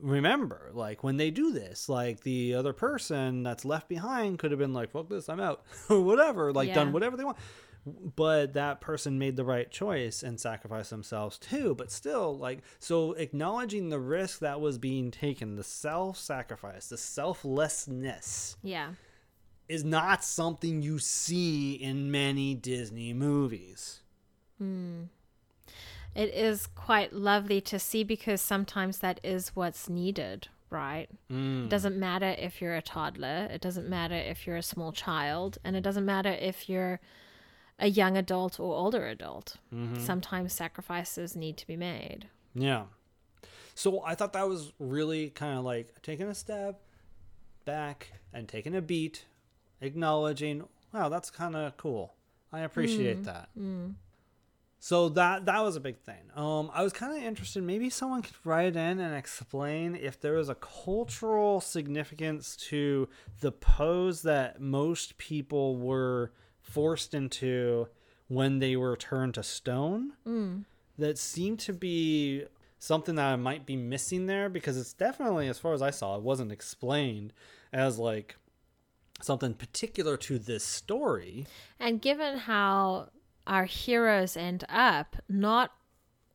S1: remember, like when they do this, like the other person that's left behind could have been like, "Fuck this, I'm out," or whatever, like done whatever they want. But that person made the right choice and sacrificed themselves too. But still, like, so acknowledging the risk that was being taken, the self sacrifice, the selflessness,
S2: yeah.
S1: is not something you see in many Disney movies. Hmm.
S2: It is quite lovely to see because sometimes that is what's needed, right?
S1: Mm.
S2: It doesn't matter if you're a toddler, it doesn't matter if you're a small child, and it doesn't matter if you're a young adult or older adult.
S1: Mm-hmm.
S2: Sometimes sacrifices need to be made.
S1: Yeah. So I thought that was really kind of like taking a step back and taking a beat, acknowledging, wow, that's kind of cool. I appreciate that. So that that was a big thing. Um, I was kind of interested. Maybe someone could write in and explain if there was a cultural significance to the pose that most people were forced into when they were turned to stone. That seemed to be something that I might be missing there because it's definitely, as far as I saw, it wasn't explained as like something particular to this story.
S2: And given how our heroes end up, not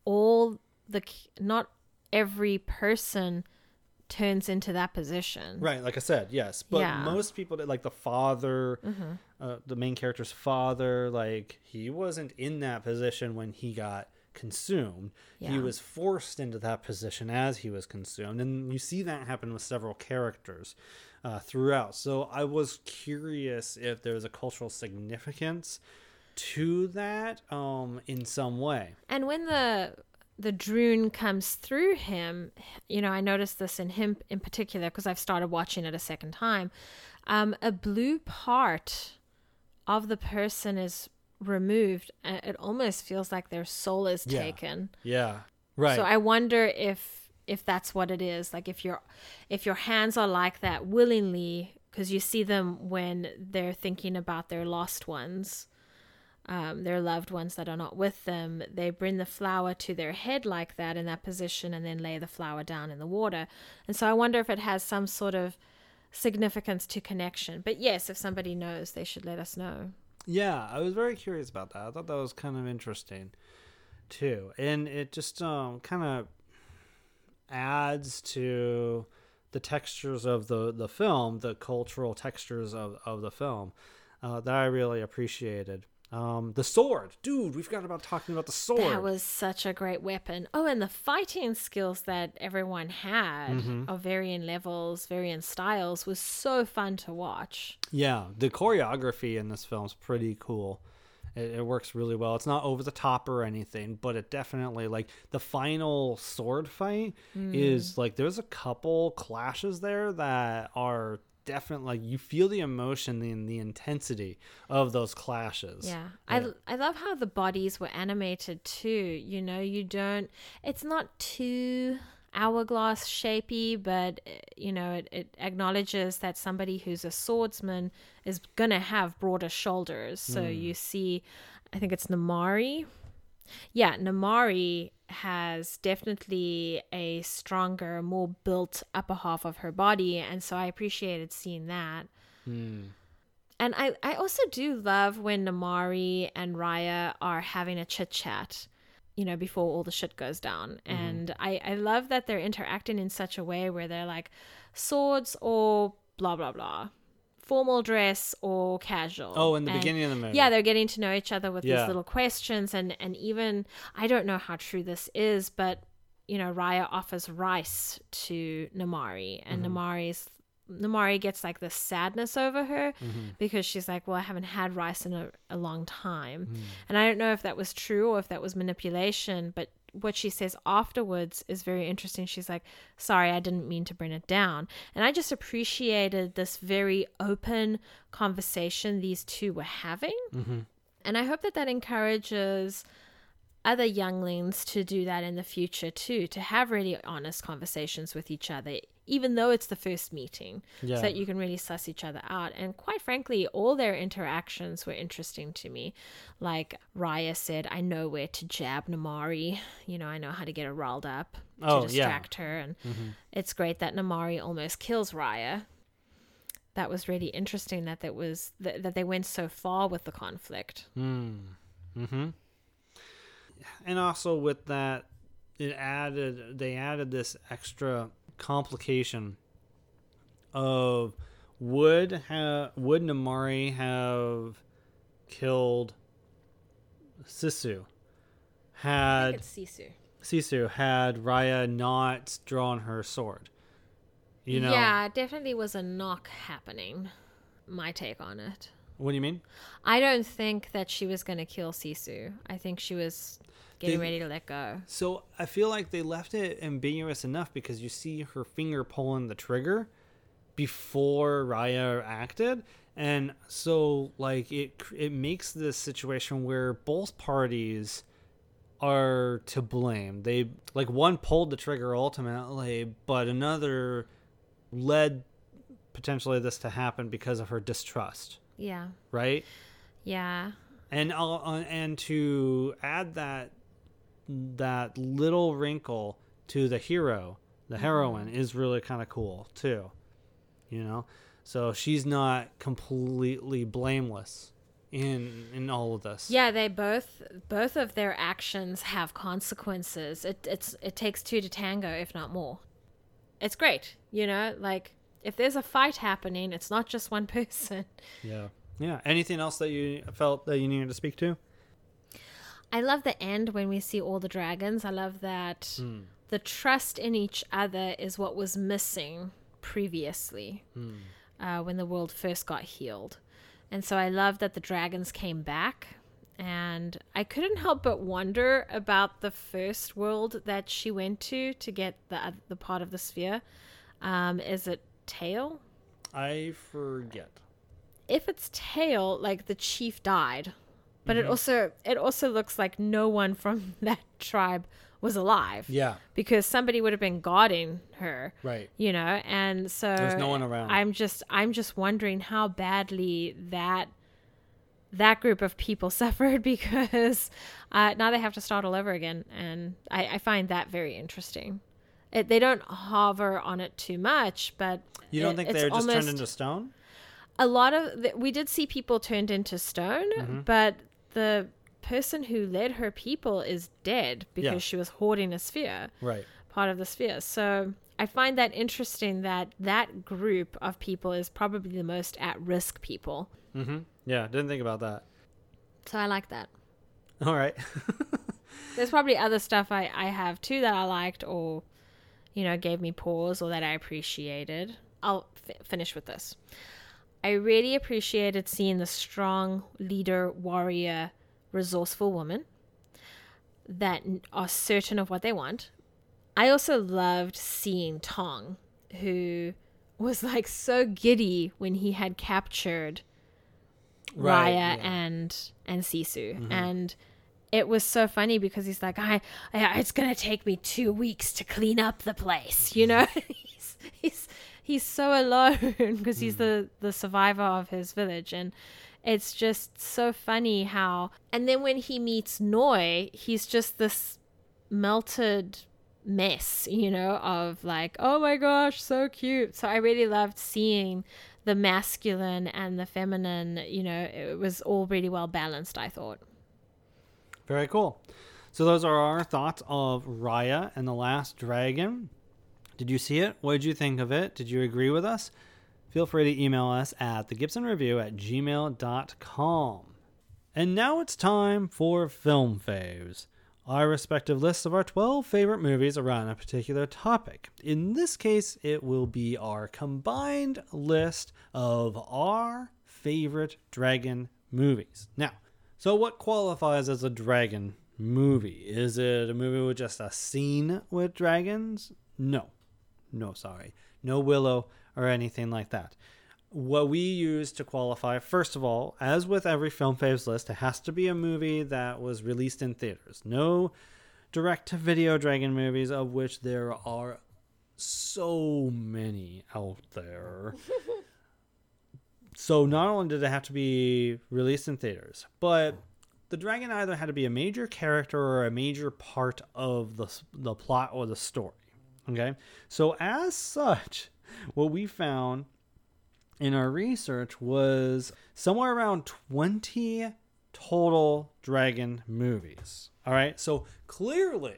S2: all the not every person turns into that position.
S1: Right, like I said, yes. But
S2: Yeah. Mm-hmm.
S1: most people, like the father, uh, the main character's father, like he wasn't in that position when he got consumed. He was forced into that position as he was consumed, and you see that happen with several characters uh, throughout. So I was curious if there was a cultural significance to that um, in some way.
S2: And when the the drone comes through him, you know, I noticed this in him in particular because I've started watching it a second time. Um, a blue part of the person is removed, and it almost feels like their soul is
S1: Yeah.
S2: taken.
S1: Yeah, right.
S2: So I wonder if if that's what it is. Like if your if your hands are like that willingly, because you see them when they're thinking about their lost ones. Um, their loved ones that are not with them, they bring the flower to their head like that in that position and then lay the flower down in the water. And so I wonder if it has some sort of significance to connection. But yes, if somebody knows, they should let us know.
S1: Yeah, I was very curious about that. I thought that was kind of interesting too. And it just um, kind of adds to the textures of the, the film, the cultural textures of, of the film uh, that I really appreciated. Um, the sword, dude, we forgot about talking about the sword.
S2: That was such a great weapon. Oh, and the fighting skills that everyone had
S1: Mm-hmm.
S2: of varying levels, varying styles was so fun to watch.
S1: Yeah, the choreography in this film is pretty cool. It, it works really well. It's not over the top or anything, but it definitely like the final sword fight is like there's a couple clashes there that are definitely like you feel the emotion and the intensity of those clashes.
S2: Yeah. I, I love how the bodies were animated too. You know, you don't, it's not too hourglass shapy, but, uh, you know, it, it acknowledges that somebody who's a swordsman is going to have broader shoulders. So you see, I think it's Namaari. Yeah, Namaari has definitely a stronger, more built upper half of her body. And so I appreciated seeing that. Hmm. And I, I also do love when Namaari and Raya are having a chit chat, you know, before all the shit goes down. Mm-hmm. And I, I love that they're interacting in such a way where they're like swords or blah, blah, blah. Formal dress or casual.
S1: Oh, in the
S2: And-
S1: beginning of the movie.
S2: Yeah, they're getting to know each other with
S1: Yeah.
S2: these little questions. And, and even, I don't know how true this is, but, you know, Raya offers rice to Namaari. And
S1: Mm-hmm.
S2: Namaari's Namaari gets like this sadness over her
S1: Mm-hmm.
S2: because she's like, Well, I haven't had rice in a, a long time.
S1: Mm.
S2: And I don't know if that was true or if that was manipulation, but what she says afterwards is very interesting. She's like, Sorry, I didn't mean to bring it down. And I just appreciated this very open conversation these two were having. Mm-hmm. And I hope that that encourages other younglings to do that in the future too, to have really honest conversations with each other, even though it's the first meeting,
S1: Yeah.
S2: so that you can really suss each other out. And quite frankly, all their interactions were interesting to me. Like Raya said, I know where to jab Namaari. You know, I know how to get her riled up to
S1: Oh, yeah.
S2: distract her. And mm-hmm. it's great that Namaari almost kills Raya. That was really interesting that that was that, that they went so far with the conflict. Hmm. Mm-hmm.
S1: And also with that it added they added this extra complication of would have would Namaari have killed Sisu had
S2: it's Sisu.
S1: Sisu had Raya not drawn her sword you know
S2: Yeah, definitely was a knock happening. My take on it.
S1: What do you mean
S2: I don't think that she was going to kill Sisu. I think she was getting
S1: They-
S2: ready to let go.
S1: So I feel like they left it ambiguous enough because you see her finger pulling the trigger before Raya acted, and so like it it makes this situation where both parties are to blame. They like one pulled the trigger ultimately, but another led potentially this to happen because of her distrust,
S2: Yeah.
S1: right?
S2: Yeah.
S1: and uh, uh, and to add that that little wrinkle to the hero the heroine is really kind of cool too you know so she's not completely blameless in in all of this
S2: Yeah, they both both of their actions have consequences. It it's it takes two to tango, if not more. It's great, you know, like if there's a fight happening, it's not just one person.
S1: yeah yeah anything else that you felt that you needed to speak to
S2: I love the end when we see all the dragons. I love that the trust in each other is what was missing previously uh, when the world first got healed. And so I love that the dragons came back. And I couldn't help but wonder about the first world that she went to to get the the part of the sphere. Um, is it Tail?
S1: i forget
S2: if it's tail like the chief died but it also it also looks like no one from that tribe was alive
S1: yeah
S2: because somebody would have been guarding her
S1: right
S2: you know and so
S1: There's no one around.
S2: i'm just i'm just wondering how badly that that group of people suffered because uh, now they have to start all over again. And I, I find that very interesting. It, they don't hover on it too much, but
S1: You don't
S2: it-
S1: think they're just turned into stone?
S2: a lot of the, we did see people turned into stone,
S1: Mm-hmm.
S2: but the person who led her people is dead because
S1: Yeah.
S2: she was hoarding a sphere,
S1: Right.
S2: part of the sphere. So I find that interesting that that group of people is probably the most at risk people. Mm-hmm.
S1: Yeah, didn't think about that.
S2: So I like that.
S1: All right.
S2: There's probably other stuff I, I have too that I liked or, you know, gave me pause or that I appreciated. I'll f- finish with this. I really appreciated seeing the strong leader, warrior, resourceful woman that are certain of what they want. I also loved seeing Tong, who was like so giddy when he had captured
S1: Right,
S2: Raya
S1: yeah. Mm-hmm.
S2: and and Sisu, and it was so funny because he's like, I, I it's gonna take me two weeks to clean up the place, you mm-hmm. know. he's he's he's so alone because he's the mm-hmm. the survivor of his village, and it's just so funny how. And then when he meets Noi, he's just this melted mess, you know, of like, oh my gosh, so cute. So I really loved seeing the masculine and the feminine, you know, it was all really well balanced, I thought.
S1: Very cool. So those are our thoughts of Raya and the Last Dragon. Did you see it? What did you think of it? Did you agree with us? Feel free to email us at thegibsonreview at gmail.com. And now it's time for Film Faves, our respective lists of our 12 favorite movies around a particular topic. In this case, it will be our combined list of our favorite dragon movies. Now, so, what qualifies as a dragon movie? Is it a movie with just a scene with dragons? No. No, sorry. No Willow or anything like that. What we use to qualify, first of all, as with every Film Faves list, it has to be a movie that was released in theaters. No direct to video dragon movies, of which there are so many out there. So not only did it have to be released in theaters, but the dragon either had to be a major character or a major part of the the plot or the story. Okay, so as such, what we found in our research was somewhere around 20 total dragon movies. All right, so clearly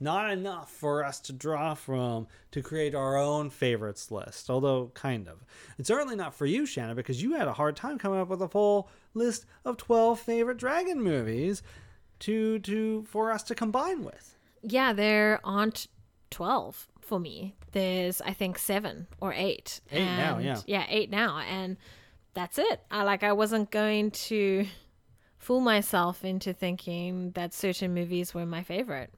S1: not enough for us to draw from to create our own favorites list, although kind of. It's certainly not for you, Shanna, because you had a hard time coming up with a full list of 12 favorite dragon movies to to for us to combine with.
S2: Yeah, there aren't 12 for me. There's, I think, seven or eight.
S1: Eight now, yeah.
S2: Yeah, eight now. And that's it. I like, I wasn't going to fool myself into thinking that certain movies were my favorite.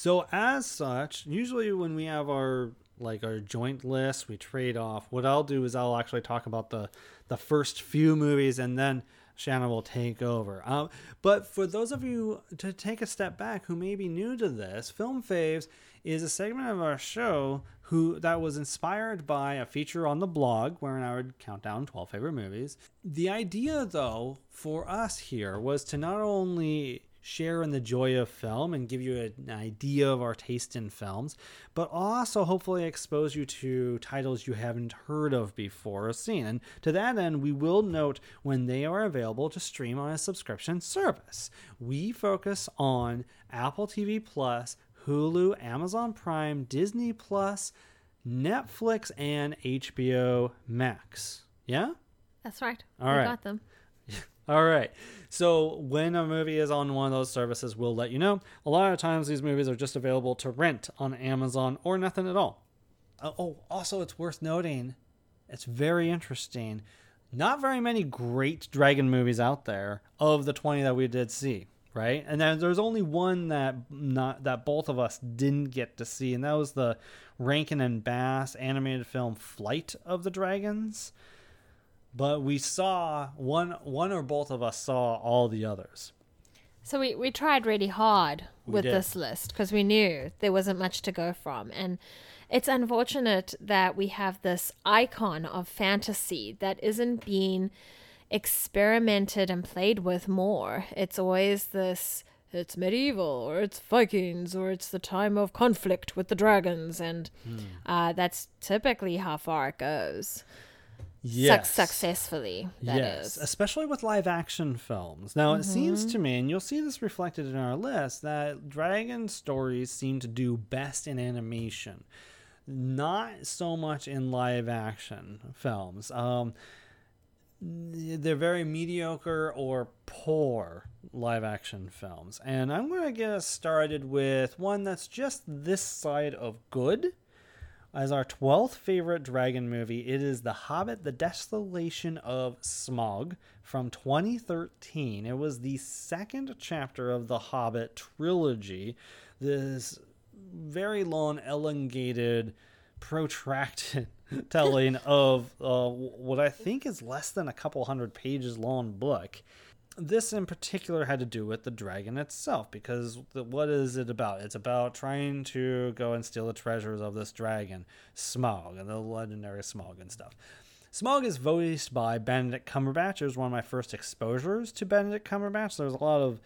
S1: So as such, usually when we have our like our joint list, we trade off. What I'll do is I'll actually talk about the the first few movies, and then Shanna will take over. Um, but for those of you to take a step back who may be new to this, Film Faves is a segment of our show who that was inspired by a feature on the blog wherein I would count down 12 favorite movies. The idea though for us here was to not only share in the joy of film and give you an idea of our taste in films, but also hopefully expose you to titles you haven't heard of before or seen. And to that end, we will note when they are available to stream on a subscription service. We focus on Apple TV Plus, Hulu, Amazon Prime, Disney Plus, Netflix, and HBO Max. Yeah?
S2: That's right.
S1: All
S2: we
S1: right.
S2: got them.
S1: All right. So when a movie is on one of those services, we'll let you know. A lot of times these movies are just available to rent on Amazon or nothing at all. Uh, oh, also it's worth noting, it's very interesting. Not very many great dragon movies out there of the 20 that we did see, right? And then there's only one that not that both of us didn't get to see, and that was the Rankin and Bass animated film Flight of the Dragons but we saw one one or both of us saw all the others
S2: So we, we tried really hard with
S1: did.
S2: this list because we knew there wasn't much to go from. And it's unfortunate that we have this icon of fantasy that isn't being experimented and played with more. It's always this it's medieval or it's Vikings or it's the time of conflict with the dragons and uh, that's typically how far it goes. Suc- successfully, that is.
S1: yes, especially with live action films. Now, it seems
S2: Mm-hmm.
S1: to me, and you'll see this reflected in our list, that dragon stories seem to do best in animation, not so much in live action films. Um, they're very mediocre or poor live action films. And I'm going to get us started with one that's just this side of good. As our 12th favorite dragon movie, it is The Hobbit, The Desolation of Smaug from 2013. It was the second chapter of the Hobbit trilogy. This very long, elongated, protracted telling of uh, what I think is less than a couple hundred pages long book. This in particular had to do with the dragon itself because the, what is it about? It's about trying to go and steal the treasures of this dragon, Smaug, and the legendary Smaug and stuff. Smaug is voiced by Benedict Cumberbatch. It was one of my first exposures to Benedict Cumberbatch. There was a lot of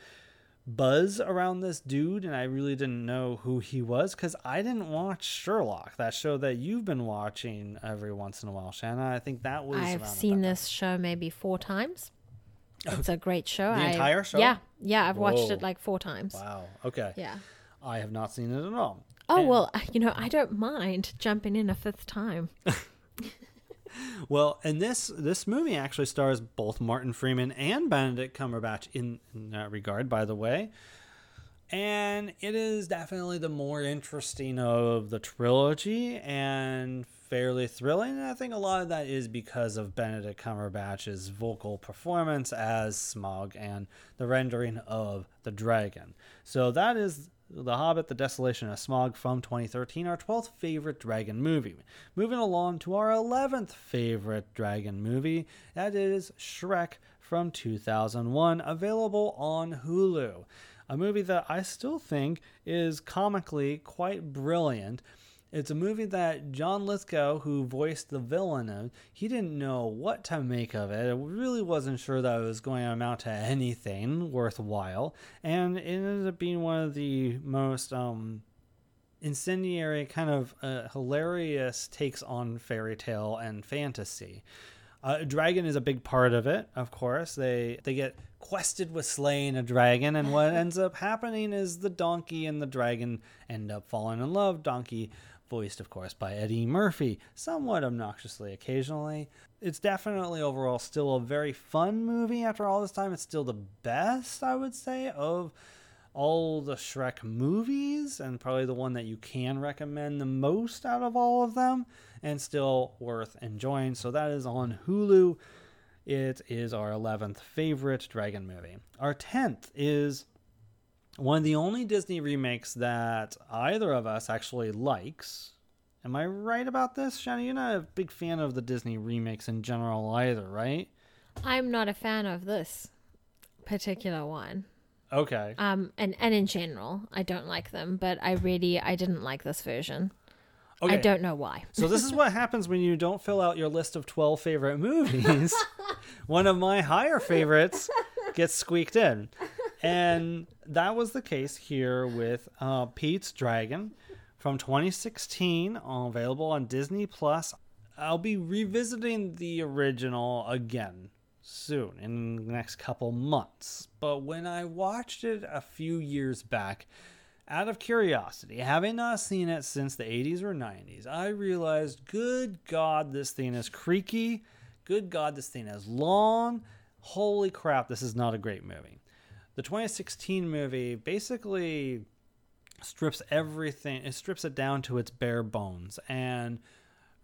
S1: buzz around this dude, and I really didn't know who he was because I didn't watch Sherlock, that show that you've been watching every once in a while, Shanna. I think that was.
S2: I've seen this show maybe four times. It's a great show.
S1: The
S2: I-
S1: entire show?
S2: Yeah, yeah. I've watched
S1: Whoa.
S2: it like four times.
S1: Wow. Okay.
S2: Yeah.
S1: I have not seen it at all.
S2: Oh
S1: And-
S2: well, you know I don't mind jumping in a fifth time.
S1: Well, and this this movie actually stars both Martin Freeman and Benedict Cumberbatch in, in that regard, by the way. And it is definitely the more interesting of the trilogy and fairly thrilling. And I think a lot of that is because of Benedict Cumberbatch's vocal performance as Smaug and the rendering of the dragon. So that is The Hobbit, The Desolation of Smaug from 2013, our 12th favorite dragon movie. Moving along to our 11th favorite dragon movie, that is Shrek from 2001, available on Hulu. A movie that I still think is comically quite brilliant. It's a movie that John Lithgow, who voiced the villain, of, he didn't know what to make of it. It really wasn't sure that it was going to amount to anything worthwhile, and it ended up being one of the most um, incendiary, kind of uh, hilarious takes on fairy tale and fantasy. Uh, dragon is a big part of it, of course. They they get quested with slaying a dragon, and what ends up happening is the donkey and the dragon end up falling in love. Donkey, voiced of course by Eddie Murphy, somewhat obnoxiously occasionally. It's definitely overall still a very fun movie. After all this time, it's still the best I would say of all the Shrek movies, and probably the one that you can recommend the most out of all of them, and still worth enjoying. So that is on Hulu. It is our 11th favorite dragon movie. Our 10th is one of the only Disney remakes that either of us actually likes. Am I right about this, Shanna? You're not a big fan of the Disney remakes in general either, right?
S2: I'm not a fan of this particular one.
S1: Okay.
S2: Um, and and in general, I don't like them. But I really I didn't like this version. I don't know why.
S1: So this is what happens when you don't fill out your list of 12 favorite movies. One of my higher favorites gets squeaked in. And that was the case here with uh, Pete's Dragon from 2016, uh, available on Disney Plus. I'll be revisiting the original again soon in the next couple months. But when I watched it a few years back, out of curiosity, having not seen it since the 80s or 90s, I realized, good God, this thing is creaky. Good God, this thing is long. Holy crap, this is not a great movie. The 2016 movie basically strips everything, it strips it down to its bare bones. And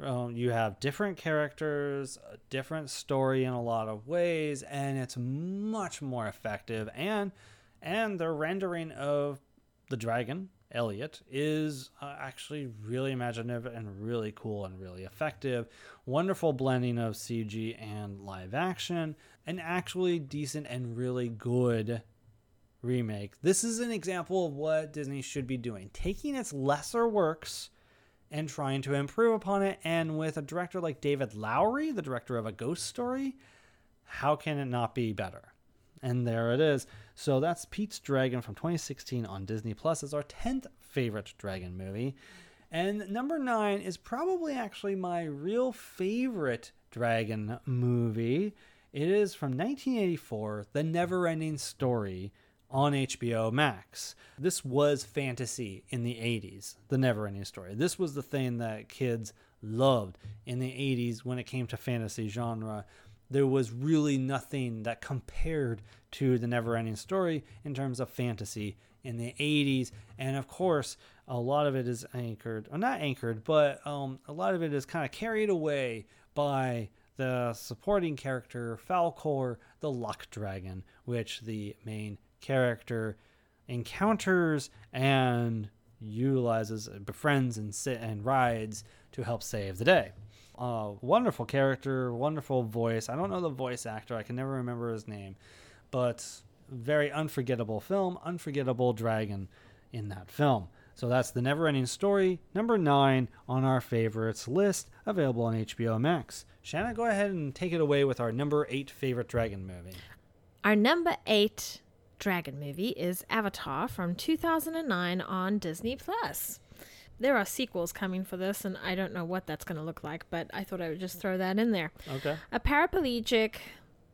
S1: um, you have different characters, a different story in a lot of ways, and it's much more effective. And and the rendering of the dragon Elliot is uh, actually really imaginative and really cool and really effective. Wonderful blending of CG and live action, an actually decent and really good remake. This is an example of what Disney should be doing taking its lesser works and trying to improve upon it. And with a director like David Lowery, the director of A Ghost Story, how can it not be better? And there it is. So that's Pete's Dragon from 2016 on Disney Plus. It's our 10th favorite dragon movie. And number nine is probably actually my real favorite dragon movie. It is from 1984, The Never Ending Story on HBO Max. This was fantasy in the 80s, The Never Ending Story. This was the thing that kids loved in the 80s when it came to fantasy genre there was really nothing that compared to the never ending story in terms of fantasy in the 80s and of course a lot of it is anchored or not anchored but um, a lot of it is kind of carried away by the supporting character Falkor the luck dragon which the main character encounters and utilizes befriends and sit and rides to help save the day uh, wonderful character, wonderful voice. I don't know the voice actor. I can never remember his name, but very unforgettable film, unforgettable dragon in that film. So that's the NeverEnding Story, number nine on our favorites list, available on HBO Max. Shanna, go ahead and take it away with our number eight favorite dragon movie.
S2: Our number eight dragon movie is Avatar from 2009 on Disney Plus there are sequels coming for this, and I don't know what that's going to look like, but I thought I would just throw that in there.
S1: Okay.
S2: A paraplegic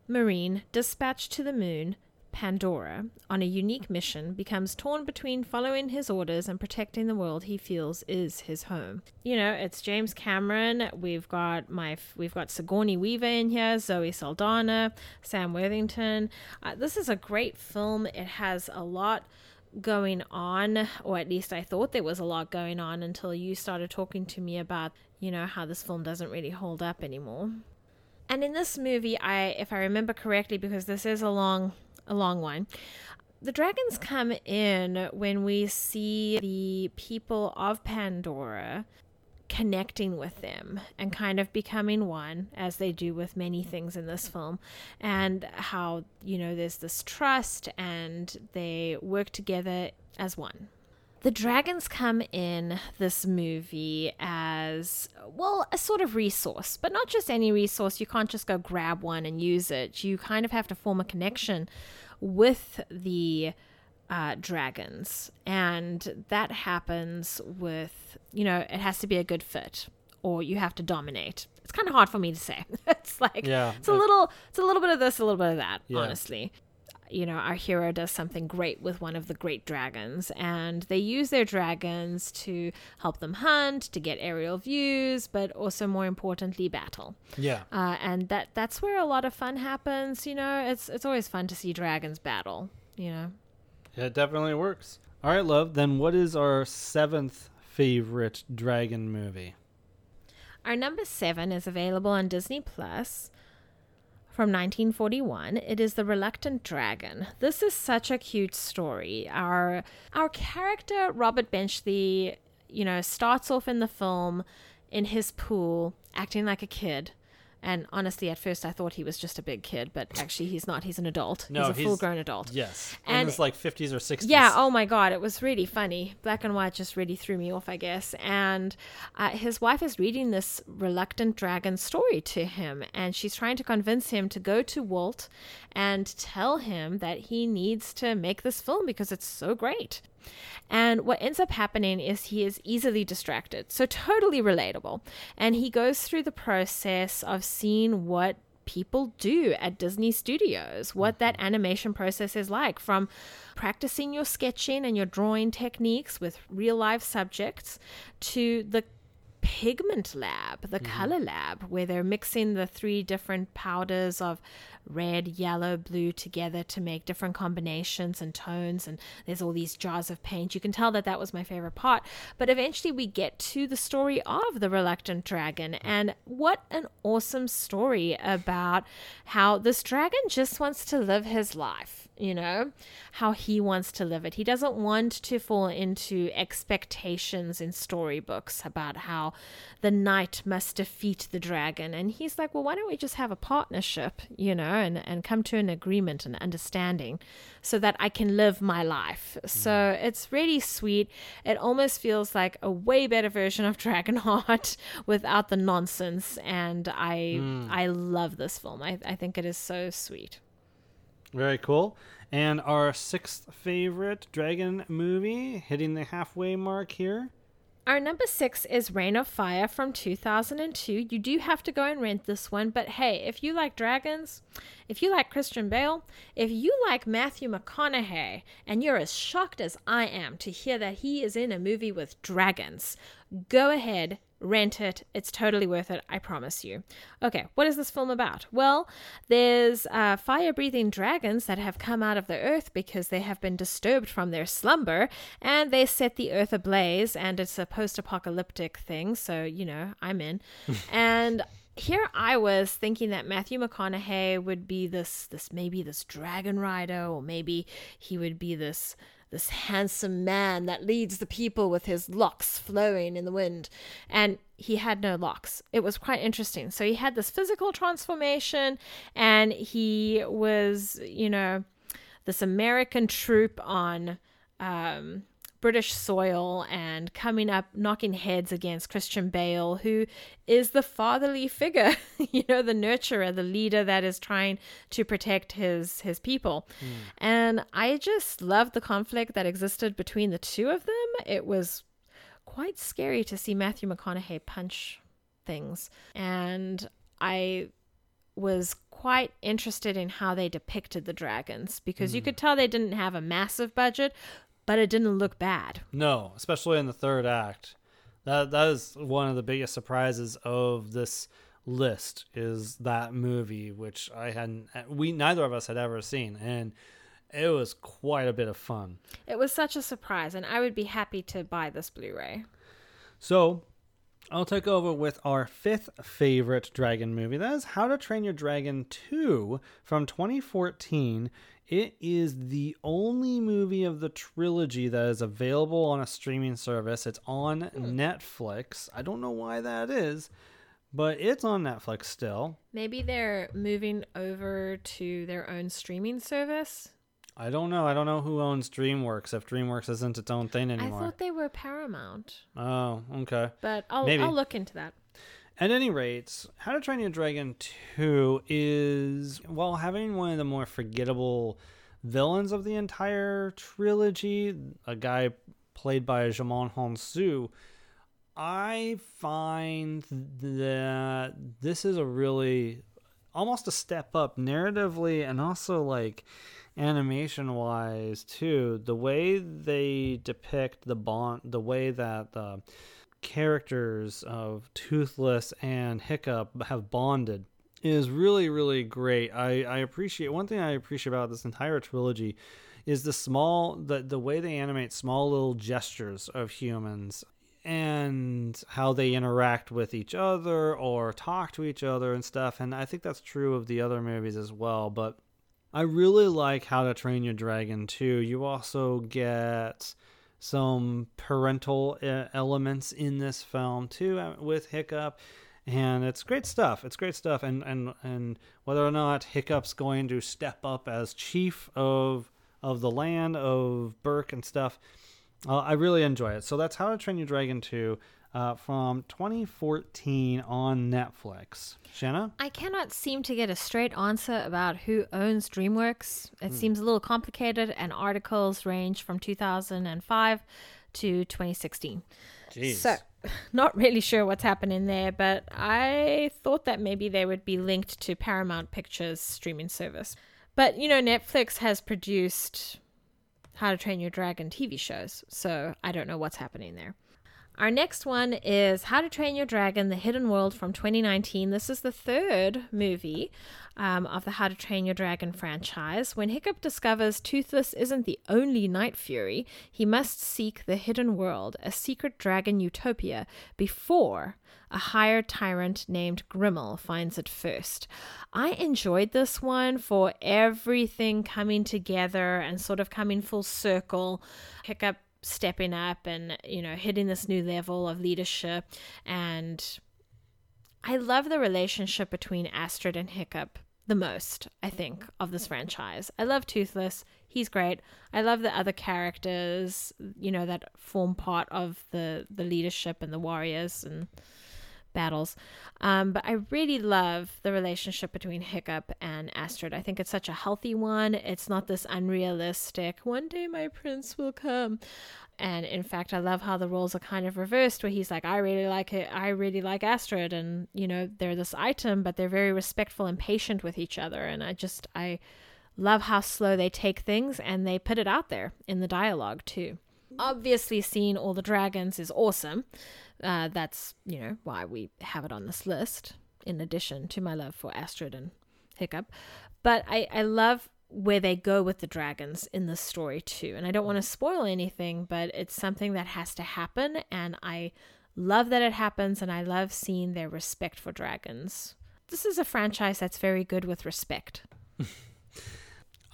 S2: Marine dispatched to the moon, Pandora, on a unique mission, becomes torn between following his orders and protecting the world he feels is his home. You know, it's James Cameron. We've got my we've got Sigourney Weaver in here, Zoe Saldana, Sam Worthington. Uh, this is a great film. It has a lot going on, or at least I thought there was a lot going on until you started talking to me about, you know, how this film doesn't really hold up anymore. And in this movie, I if I remember correctly, because this is a long a long one, the dragons come in when we see the people of Pandora connecting with them and kind of becoming one as they do with many things in this film and how you know there's this trust and they work together as one. The dragons come in this movie as well a sort of resource but not just any resource. You can't just go grab one and use it. You kind of have to form a connection with the uh, dragons. And that happens with, you know, it has to be a good fit or you have to dominate. It's kind of hard for me to say. it's like,
S1: yeah,
S2: it's a little, it's a little bit of this, a little bit of that, yeah. honestly. You know, our hero does something great with one of the great dragons, and they use their dragons to help them hunt, to get aerial views, but also more importantly, battle.
S1: Yeah.
S2: Uh, and that that's where a lot of fun happens. You know, it's it's always fun to see dragons battle. You know.
S1: It definitely works. All right, love. Then what is our seventh favorite dragon movie?
S2: Our number seven is available on Disney Plus from 1941. It is The Reluctant Dragon. This is such a cute story. Our our character Robert Benchley, you know, starts off in the film in his pool acting like a kid and honestly, at first I thought he was just a big kid, but actually he's not. He's an adult.
S1: No,
S2: he's a full grown adult.
S1: Yes. And in his like 50s or 60s.
S2: Yeah. Oh my God. It was really funny. Black and white just really threw me off, I guess. And uh, his wife is reading this reluctant dragon story to him, and she's trying to convince him to go to Walt and tell him that he needs to make this film because it's so great. And what ends up happening is he is easily distracted. So, totally relatable. And he goes through the process of seeing what people do at Disney Studios, what that mm-hmm. animation process is like from practicing your sketching and your drawing techniques with real life subjects to the pigment lab, the mm-hmm. color lab, where they're mixing the three different powders of red, yellow, blue together to make different combinations and tones. And there's all these jars of paint. You can tell that that was my favorite part. But eventually we get to the story of the reluctant dragon. And what an awesome story about how this dragon just wants to live his life you know, how he wants to live it. He doesn't want to fall into expectations in storybooks about how the knight must defeat the dragon. And he's like, well, why don't we just have a partnership, you know, and, and come to an agreement and understanding so that I can live my life. Mm. So it's really sweet. It almost feels like a way better version of Dragonheart without the nonsense. And I mm. I love this film. I, I think it is so sweet.
S1: Very cool. And our sixth favorite dragon movie, hitting the halfway mark here.
S2: Our number six is Reign of Fire from 2002. You do have to go and rent this one, but hey, if you like dragons, if you like Christian Bale, if you like Matthew McConaughey, and you're as shocked as I am to hear that he is in a movie with dragons, go ahead, rent it. It's totally worth it, I promise you. Okay, what is this film about? Well, there's uh, fire breathing dragons that have come out of the earth because they have been disturbed from their slumber and they set the earth ablaze, and it's a post apocalyptic thing, so, you know, I'm in. and here I was thinking that Matthew McConaughey would be this this maybe this dragon rider or maybe he would be this this handsome man that leads the people with his locks flowing in the wind and he had no locks. It was quite interesting. So he had this physical transformation and he was, you know, this American troop on um British soil and coming up, knocking heads against Christian Bale, who is the fatherly figure, you know, the nurturer, the leader that is trying to protect his his people. Hmm. And I just loved the conflict that existed between the two of them. It was quite scary to see Matthew McConaughey punch things, and I was quite interested in how they depicted the dragons because you hmm. could tell they didn't have a massive budget, but it didn't look bad.
S1: No, especially in the third act. That that is one of the biggest surprises of this list is that movie, which I hadn't we neither of us had ever seen, and it was quite a bit of fun.
S2: It was such a surprise, and I would be happy to buy this Blu ray.
S1: So I'll take over with our fifth favorite dragon movie. That is How to Train Your Dragon 2 from 2014. It is the only movie of the trilogy that is available on a streaming service. It's on hmm. Netflix. I don't know why that is, but it's on Netflix still.
S2: Maybe they're moving over to their own streaming service.
S1: I don't know. I don't know who owns DreamWorks if DreamWorks isn't its own thing anymore.
S2: I thought they were Paramount,
S1: Oh, okay.
S2: but I'll,
S1: Maybe.
S2: I'll look into that.
S1: At any rate, How to Train Your Dragon 2 is, while having one of the more forgettable villains of the entire trilogy, a guy played by Djimon Hounsou, I find that this is a really almost a step up narratively and also like animation wise too. The way they depict the bond the way that the characters of toothless and hiccup have bonded is really really great i i appreciate one thing i appreciate about this entire trilogy is the small the the way they animate small little gestures of humans and how they interact with each other or talk to each other and stuff. And I think that's true of the other movies as well. But I really like How to Train Your Dragon too. You also get some parental uh, elements in this film too uh, with Hiccup. And it's great stuff. It's great stuff. And, and, and whether or not Hiccup's going to step up as chief of of the land of Berk and stuff, uh, I really enjoy it. So that's How to Train Your Dragon 2 uh, from 2014 on Netflix. Shanna?
S2: I cannot seem to get a straight answer about who owns DreamWorks. It seems a little complicated, and articles range from 2005 to 2016.
S1: Jeez.
S2: So, not really sure what's happening there, but I thought that maybe they would be linked to Paramount Pictures streaming service. But, you know, Netflix has produced How to Train Your Dragon TV shows, so I don't know what's happening there. Our next one is How to Train Your Dragon The Hidden World from 2019. This is the third movie um, of the How to Train Your Dragon franchise. When Hiccup discovers Toothless isn't the only Night Fury, he must seek the Hidden World, a secret dragon utopia, before a higher tyrant named Grimmel finds it first. I enjoyed this one for everything coming together and sort of coming full circle. Hiccup stepping up and you know hitting this new level of leadership. And i love the relationship between astrid and hiccup the most i think of this franchise. I love toothless. He's great. I love the other characters you know that form part of the the leadership and the warriors and battles. Um, but I really love the relationship between Hiccup and Astrid. I think it's such a healthy one. It's not this unrealistic, one day my prince will come. And in fact, I love how the roles are kind of reversed, where he's like, I really like it. I really like Astrid. And, you know, they're this item, but they're very respectful and patient with each other. And I just, I love how slow they take things and they put it out there in the dialogue, too. Obviously, seeing all the dragons is awesome. Uh, that's, you know, why we have it on this list, in addition to my love for Astrid and Hiccup. But I, I love where they go with the dragons in the story, too. And I don't want to spoil anything, but it's something that has to happen. And I love that it happens, and I love seeing their respect for dragons. This is a franchise that's very good with respect.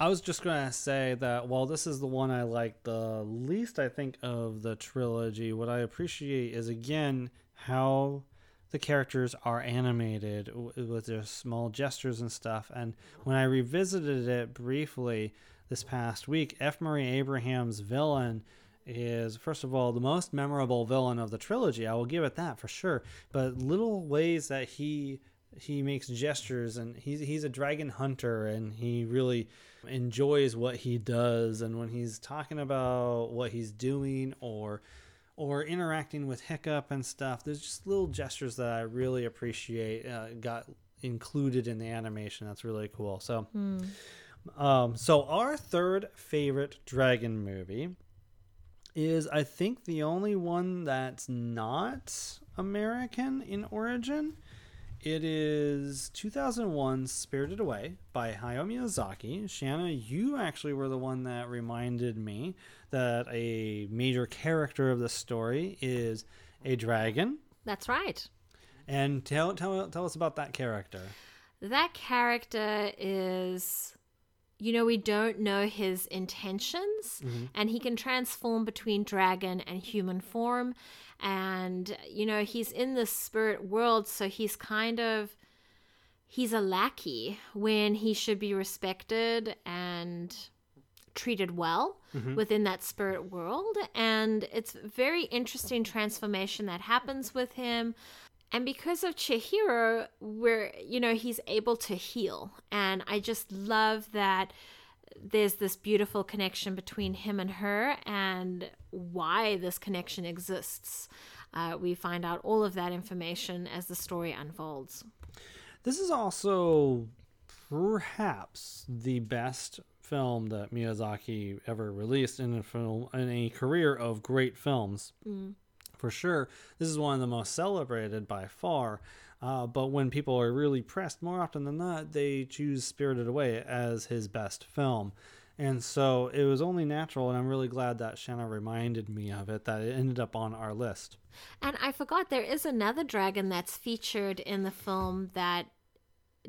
S1: I was just going to say that while this is the one I like the least, I think, of the trilogy, what I appreciate is, again, how the characters are animated with their small gestures and stuff. And when I revisited it briefly this past week, F. Murray Abraham's villain is first of all the most memorable villain of the trilogy. I will give it that for sure. But little ways that he he makes gestures and he's he's a dragon hunter and he really enjoys what he does. And when he's talking about what he's doing or or interacting with hiccup and stuff there's just little gestures that i really appreciate uh, got included in the animation. That's really cool. So
S2: Hmm.
S1: um, so our third favorite dragon movie is i think the only one that's not american in origin it is 2001 Spirited Away by Hayao Miyazaki. Shanna, you actually were the one that reminded me that a major character of the story is a dragon.
S2: That's right.
S1: And tell, tell, tell us about that character.
S2: That character is, you know, we don't know his intentions, mm-hmm. and he can transform between dragon and human form. And, you know, he's in the spirit world, so he's kind of. He's a lackey when he should be respected and treated well mm-hmm. within that spirit world. And it's very interesting transformation that happens with him. And because of Chihiro, we're, you know, he's able to heal. And I just love that there's this beautiful connection between him and her and why this connection exists. Uh, we find out all of that information as the story unfolds.
S1: This is also perhaps the best film that Miyazaki ever released in a film in a career of great films. For sure, this is one of the most celebrated by far. Uh, but when people are really pressed, more often than not, they choose Spirited Away as his best film. And so it was only natural, and I'm really glad that Shanna reminded me of it, that it ended up on our list.
S2: And I forgot there is another dragon that's featured in the film that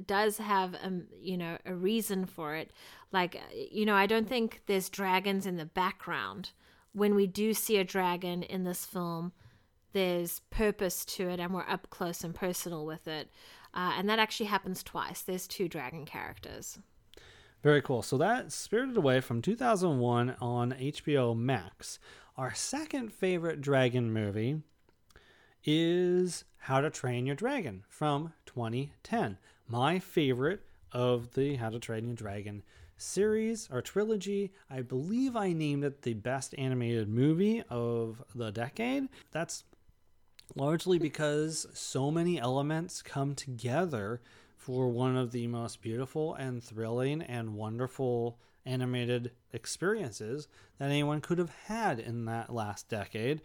S2: does have um you know a reason for it like you know i don't think there's dragons in the background when we do see a dragon in this film there's purpose to it and we're up close and personal with it uh, and that actually happens twice there's two dragon characters
S1: Very cool. So that Spirited Away from 2001 on HBO Max. Our second favorite dragon movie is How to Train Your Dragon from 2010. My favorite of the How to Train Your Dragon series or trilogy. I believe I named it the best animated movie of the decade. That's largely because so many elements come together for one of the most beautiful and thrilling and wonderful animated experiences that anyone could have had in that last decade.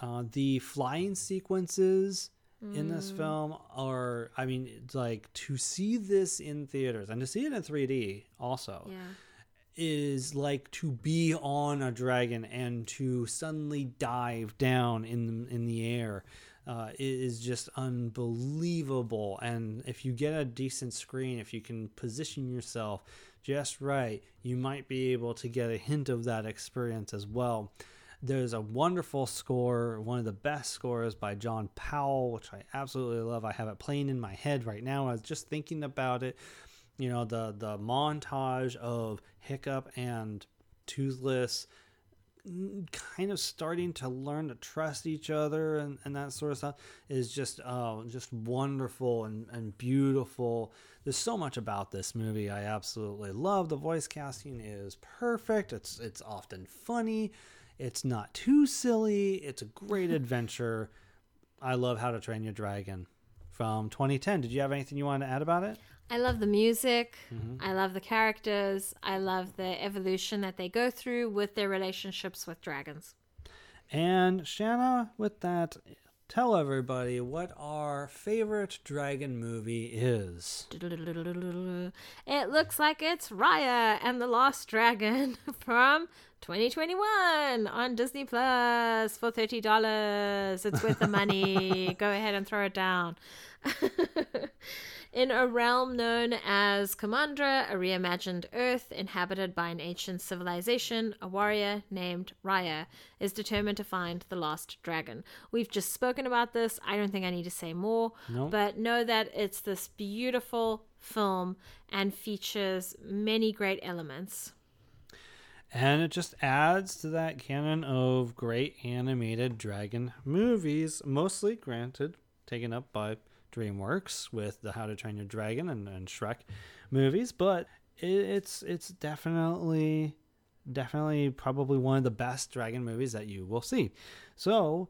S1: Uh, the flying sequences in this film are, I mean, it's like to see this in theaters and to see it in 3D also
S2: Yeah.
S1: Is like to be on a dragon and to suddenly dive down in in the air. Uh, is just unbelievable. And if you get a decent screen if you can position yourself just right you might be able to get a hint of that experience as well. There's a wonderful score one of the best scores by john powell which i absolutely love. I have it playing in my head right now i was just thinking about it you know the the montage of hiccup and toothless kind of starting to learn to trust each other and, and that sort of stuff is just uh, just wonderful and, and beautiful. There's so much about this movie. I absolutely love. The voice casting is perfect. It's it's often funny. It's not too silly. It's a great adventure. I love how to train your dragon from 2010 did you have anything you wanted to add about it
S2: I love the music.
S1: Mm-hmm.
S2: I love the characters. I love the evolution that they go through with their relationships with dragons.
S1: And Shanna, with that, tell everybody what our favorite dragon movie is.
S2: It looks like it's Raya and the Lost Dragon from 2021 on Disney Plus for $30. It's worth the money. Go ahead and throw it down. In a realm known as Kumandra, a reimagined Earth inhabited by an ancient civilization, a warrior named Raya is determined to find the lost dragon. We've just spoken about this. I don't think I need to say more,
S1: No.
S2: but know that it's this beautiful film and features many great elements.
S1: And it just adds to that canon of great animated dragon movies, mostly, granted, taken up by DreamWorks with the How to Train Your Dragon and, and Shrek movies, but it, it's it's definitely definitely probably one of the best dragon movies that you will see. So,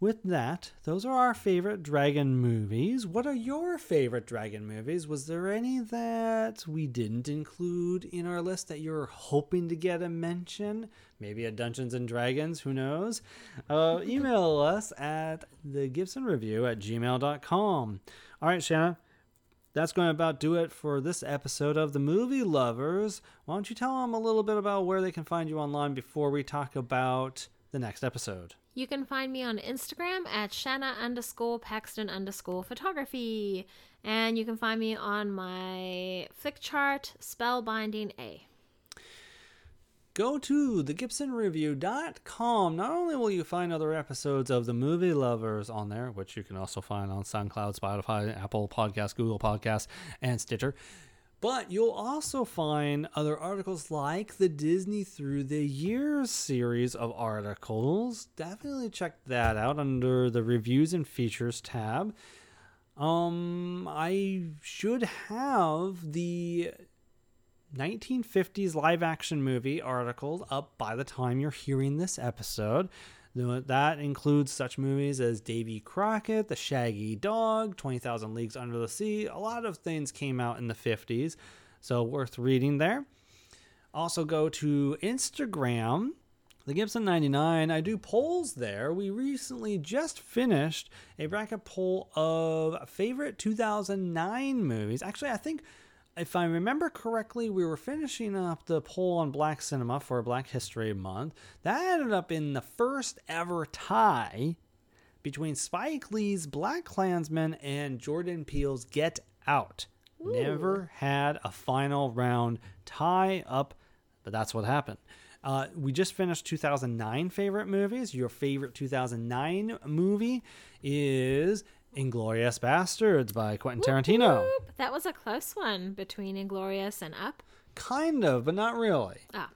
S1: with that, those are our favorite dragon movies. What are your favorite dragon movies? Was there any that we didn't include in our list that you're hoping to get a mention? Maybe a Dungeons and Dragons, who knows? Uh, email us at the Gibson Review at gmail.com. All right, Shanna, that's going to about do it for this episode of the Movie Lovers. Why don't you tell them a little bit about where they can find you online before we talk about the next episode?
S2: You can find me on Instagram at Shanna underscore Paxton underscore photography. And you can find me on my Flickchart, Spellbinding A.
S1: Go to thegibsonreview.com. Not only will you find other episodes of the movie lovers on there, which you can also find on SoundCloud, Spotify, Apple Podcasts, Google Podcasts, and Stitcher, but you'll also find other articles like the Disney Through the Years series of articles. Definitely check that out under the reviews and features tab. Um, I should have the 1950s live action movie article up by the time you're hearing this episode. Th- That includes such movies as Davy Crockett, The Shaggy Dog, 20,000 Leagues Under the Sea. A lot of things came out in the 50s, so worth reading there. Also, go to Instagram, the Gibson 99. I do polls there. We recently just finished a bracket poll of favorite 2009 movies. Actually, I think if I remember correctly, we were finishing up the poll on Black Cinema for Black History Month. That ended up in the first ever tie between Spike Lee's BlacKkKlansman and Jordan Peele's Get Out. Never had a final round tie up, but that's what happened. Uh, we just finished 2009 favorite movies. Your favorite 2009 movie is Inglourious Basterds by Quentin Tarantino.
S2: Whoop. That was a close one between Inglorious and Up.
S1: Kind of, but not really.
S2: Ah.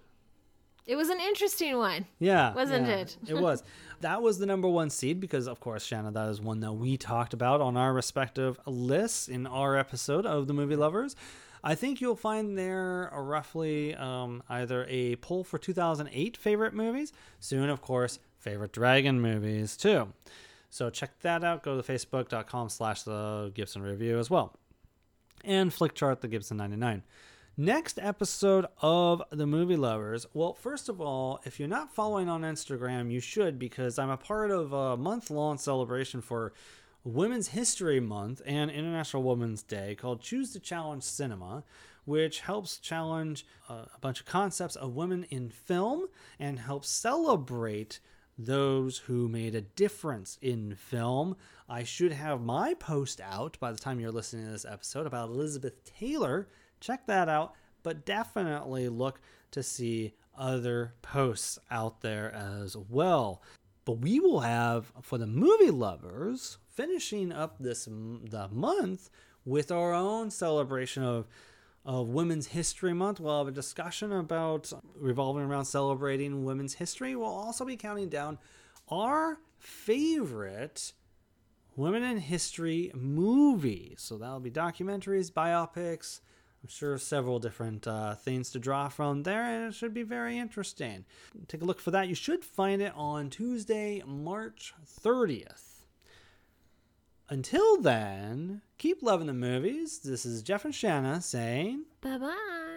S2: It was an interesting one.
S1: Yeah.
S2: Wasn't
S1: yeah,
S2: it?
S1: it was. That was the number one seed because, of course, Shanna, that is one that we talked about on our respective lists in our episode of the Movie Lovers. I think you'll find there roughly um, either a poll for 2008 favorite movies, soon, of course, favorite dragon movies too. So check that out. Go to facebook.com slash the Gibson Review as well. And Flickchart, the Gibson 99. Next episode of the Movie Lovers. Well, first of all, if you're not following on Instagram, you should because I'm a part of a month long celebration for Women's History Month and International Women's Day called Choose to Challenge Cinema, which helps challenge uh, a bunch of concepts of women in film and helps celebrate those who made a difference in film. I should have my post out by the time you're listening to this episode about Elizabeth Taylor. Check that out, but definitely look to see other posts out there as well. But we will have for the movie lovers finishing up this the month with our own celebration of of Women's History Month. We'll have a discussion about revolving around celebrating women's history. We'll also be counting down our favorite women in history movies. So that'll be documentaries, biopics. I'm sure several different uh, things to draw from there, and it should be very interesting. Take a look for that. You should find it on Tuesday, March 30th. Until then, keep loving the movies. This is Jeff and Shanna saying
S2: Bye bye.